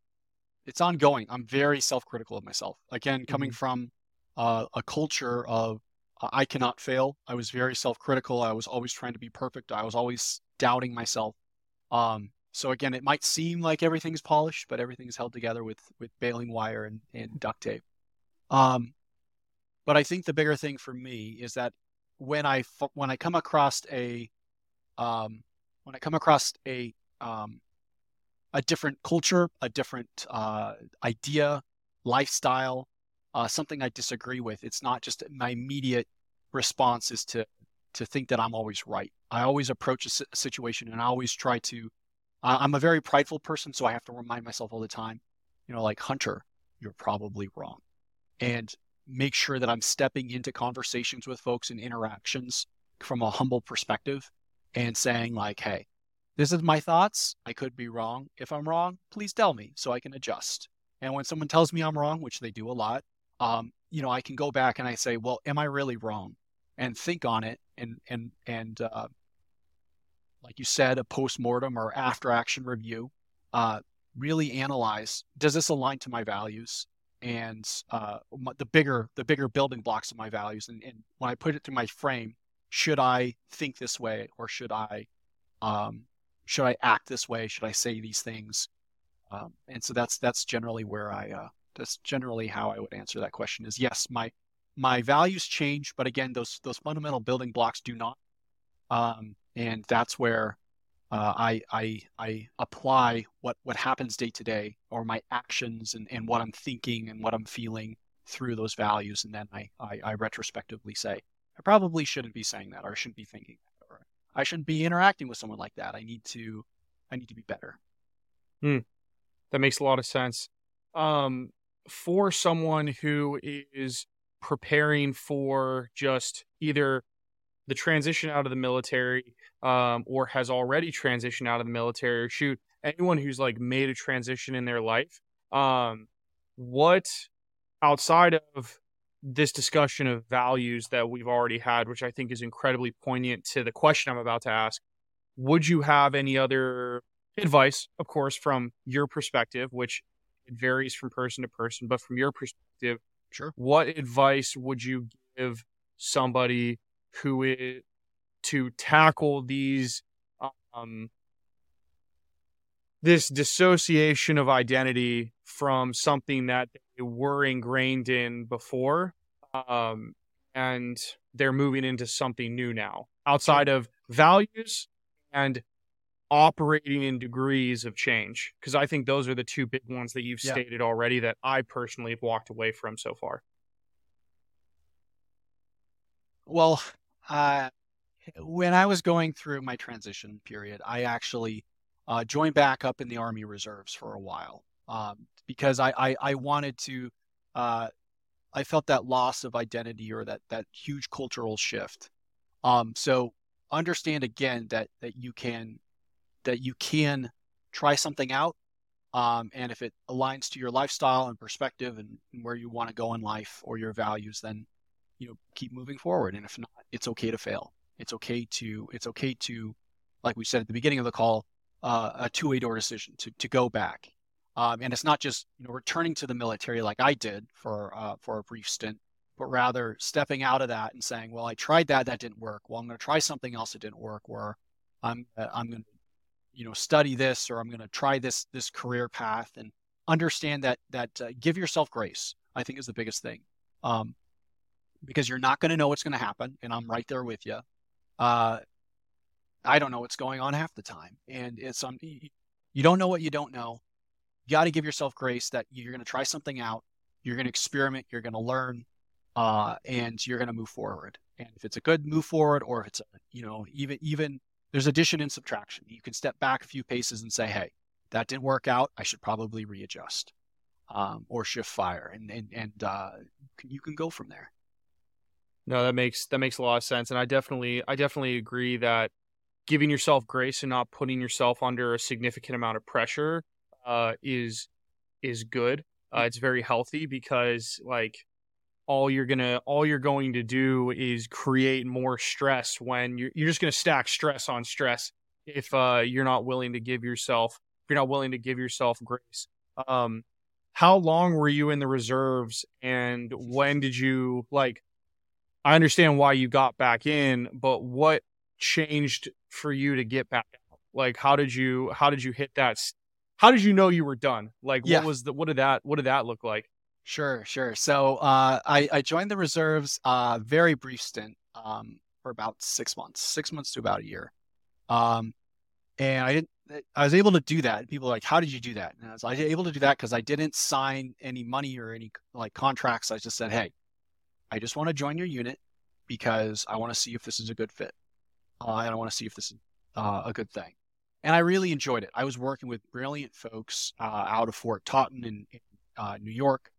it's ongoing. I'm very self-critical of myself. Again, coming from uh, a culture of uh, I cannot fail. I was very self-critical. I was always trying to be perfect. I was always doubting myself. Um, so again, it might seem like everything's polished, but everything's held together with with baling wire and, and duct tape. Um, but I think the bigger thing for me is that when I when I come across a um, when I come across a um, a different culture, a different uh, idea, lifestyle, uh, something I disagree with, it's not just my immediate response is to to think that I'm always right. I always approach a, situation and I always try to. I- I'm a very prideful person, so I have to remind myself all the time, you know, like Hunter, you're probably wrong, and make sure that I'm stepping into conversations with folks and interactions from a humble perspective and saying like, hey, this is my thoughts. I could be wrong. If I'm wrong, please tell me so I can adjust. And when someone tells me I'm wrong, which they do a lot, um, you know, I can go back and I say, well, am I really wrong? And think on it and and and uh, like you said, a post-mortem or after action review, uh, really analyze, does this align to my values? And uh, the bigger the bigger building blocks of my values. And, and when I put it through my frame, should I think this way or should I um, should I act this way? Should I say these things? Um, and so that's that's generally where I uh, that's generally how I would answer that question. Is yes, my my values change, but again, those those fundamental building blocks do not. Um, and that's where uh, I I I apply what what happens day to day or my actions and, and what I'm thinking and what I'm feeling through those values, and then I, I I retrospectively say I probably shouldn't be saying that or I shouldn't be thinking that or I shouldn't be interacting with someone like that. I need to I need to be better. That makes a lot of sense. Um, for someone who is preparing for just either the transition out of the military um, or has already transitioned out of the military or shoot anyone who's like made a transition in their life um, what outside of this discussion of values that we've already had which i think is incredibly poignant to the question i'm about to ask would you have any other advice of course from your perspective which it varies from person to person but from your perspective Sure. what advice would you give somebody who is to tackle these um this dissociation of identity from something that they were ingrained in before um and they're moving into something new now outside of values and operating in degrees of change because I think those are the two big ones that you've Yeah. stated already that I personally have walked away from so far. Well, uh, when I was going through my transition period, I actually uh, joined back up in the Army Reserves for a while um, because I, I, I wanted to. Uh, I felt that loss of identity or that that huge cultural shift. Um, so understand again that that you can that you can try something out, um, and if it aligns to your lifestyle and perspective and, and where you want to go in life or your values, then you know keep moving forward and if not it's okay to fail it's okay to it's okay to like we said at the beginning of the call uh, a two-way door decision to, to go back. Um, and it's not just you know returning to the military like i did for uh, for a brief stint but rather stepping out of that and saying well i tried that that didn't work. Well i'm going to try something else that didn't work or i'm uh, i'm going to you know study this or i'm going to try this this career path. And understand that that uh, give yourself grace i think is the biggest thing. Um, because you're not going to know what's going to happen, and I'm right there with you. Uh, I don't know what's going on half the time, and it's um, you don't know what you don't know. You got to give yourself grace that you're going to try something out, you're going to experiment, you're going to learn, uh, and you're going to move forward. And if it's a good move forward, or if it's a, you know even even there's addition and subtraction. You can step back a few paces and say, hey, that didn't work out. I should probably readjust um, or shift fire, and and and uh, you can go from there. No, that makes that makes a lot of sense, and I definitely I definitely agree that giving yourself grace and not putting yourself under a significant amount of pressure uh, is is good. Uh, it's very healthy because like all you're gonna all you're going to do is create more stress when you're you're just gonna stack stress on stress if uh, you're not willing to give yourself if you're not willing to give yourself grace. Um, how long were you in the reserves, and when did you like? I understand why you got back in, but what changed for you to get back out? Like, how did you how did you hit that? How did you know you were done? Like, Yeah. what was the what did that what did that look like? Sure, sure. So uh, I, I joined the reserves, uh, very brief stint, um, for about six months, six months to about a year. Um, and I didn't, I was able to do that. People are like, how did you do that? And I was able to do that because I didn't sign any money or any like contracts. I just said, hey, I just want to join your unit because I want to see if this is a good fit. Uh, and I want to see if this is uh, a good thing. And I really enjoyed it. I was working with brilliant folks uh, out of Fort Totten in, in uh, New York.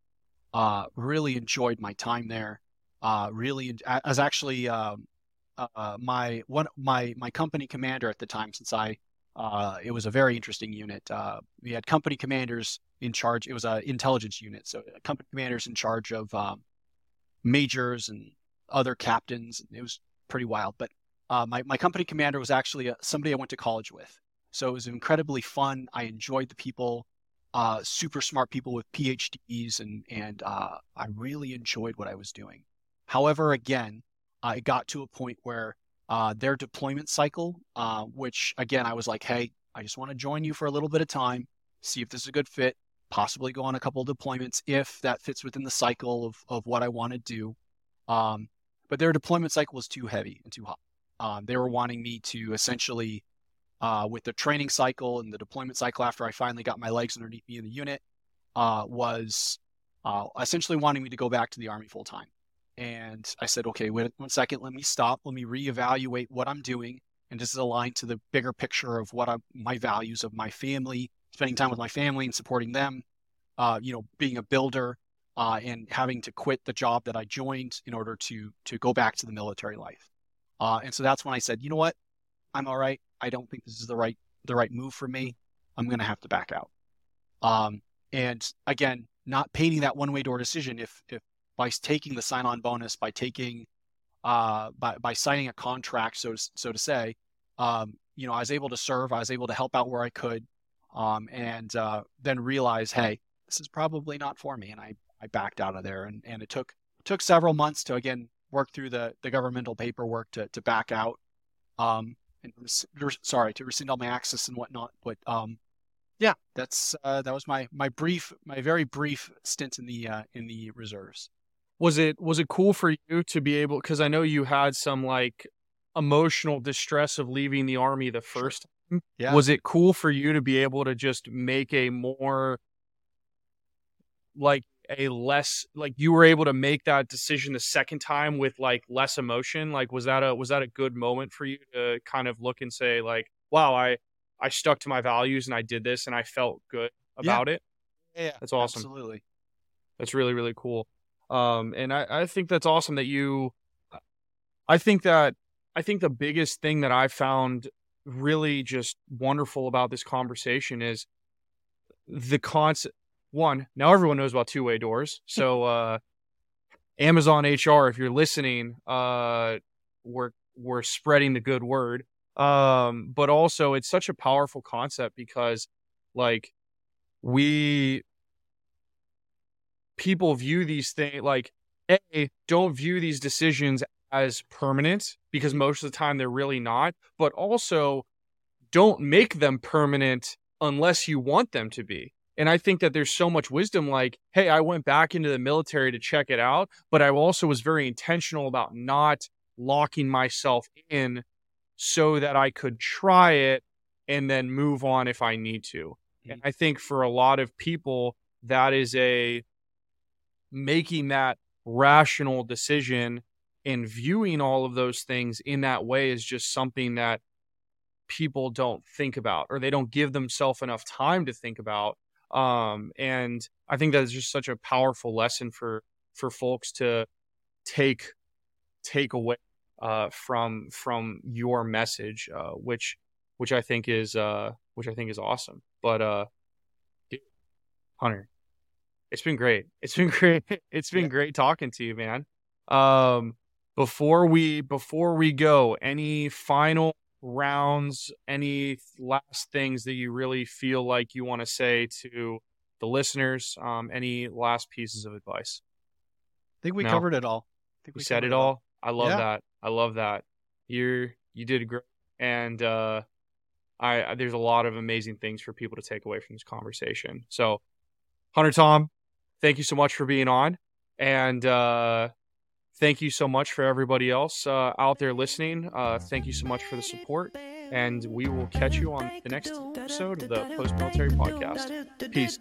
Uh, really enjoyed my time there. Uh, really, I actually um, my one my my company commander at the time. Since I, it was a very interesting unit. We had company commanders in charge. It was a intelligence unit, so company commanders in charge of um, majors and other captains. It was pretty wild. But uh, my my company commander was actually a, somebody I went to college with, so it was incredibly fun. I enjoyed the people uh, super smart people with PhDs, and and uh, I really enjoyed what I was doing. However, again, I got to a point where uh, their deployment cycle, uh, which again I was like, hey, I just want to join you for a little bit of time, see if this is a good fit, possibly go on a couple of deployments if that fits within the cycle of of what I want to do. Um, but their deployment cycle was too heavy and too hot. Um, they were wanting me to essentially uh, with the training cycle and the deployment cycle after I finally got my legs underneath me in the unit uh, was uh, essentially wanting me to go back to the Army full time. And I said, okay, wait one second, let me stop, let me reevaluate what I'm doing. And this is aligned to the bigger picture of what I'm, my values of my family, spending time with my family and supporting them, uh, you know, being a builder uh, and having to quit the job that I joined in order to to go back to the military life. Uh, and so that's when I said, you know what, I'm all right. I don't think this is the right the right move for me. I'm going to have to back out. Um, and again, not painting that one way door decision. If if by taking the sign on bonus, by taking uh, by by signing a contract, so to, so to say, um, you know, I was able to serve. I was able to help out where I could, um, and uh, then realize, hey, this is probably not for me, and I I backed out of there. And and it took took several months to again work through the the governmental paperwork to to back out. Um, and sorry to rescind all my access and whatnot. But um, yeah, that's uh, that was my my brief, my very brief stint in the uh, in the reserves. Was it was it cool for you to be able because I know you had some like emotional distress of leaving the army the first Yeah. was it cool for you to be able to just make a more like a less like you were able to make that decision the second time with like less emotion like was that a was that a good moment for you to kind of look and say like wow i i stuck to my values and i did this and i felt good Yeah. about it yeah, That's awesome. Absolutely. that's really really cool um and i i think that's awesome that you i think that i think the biggest thing that i found really just wonderful about this conversation is the concept one now everyone knows about two-way doors. So uh amazon hr if you're listening uh we're we're spreading the good word. Um but also it's such a powerful concept because like we people view these things like a don't view these decisions as permanent because most of the time they're really not but also don't make them permanent unless you want them to be. And i think that there's so much wisdom like hey i went back into the military to check it out but i also was very intentional about not locking myself in so that i could try it and then move on if i need to. And mm-hmm. i think for a lot of people that is a making that rational decision and viewing all of those things in that way is just something that people don't think about or they don't give themselves enough time to think about. Um and i think that's just such a powerful lesson for for folks to take take away uh from from your message uh which which i think is uh which i think is awesome. But uh hunter it's been great. It's been great. It's been Yeah. great talking to you man. Um before we before we go any final rounds any last things that you really feel like you want to say to the listeners um any last pieces of advice I think we No. covered it all. I think we we said it all i love Yeah. that i love that you're you did great and uh I, I there's a lot of amazing things for people to take away from this conversation so hunter tom thank you so much for being on and uh thank you so much for everybody else uh, out there listening uh thank you so much for the support and we will catch you on the next episode of the post military podcast peace.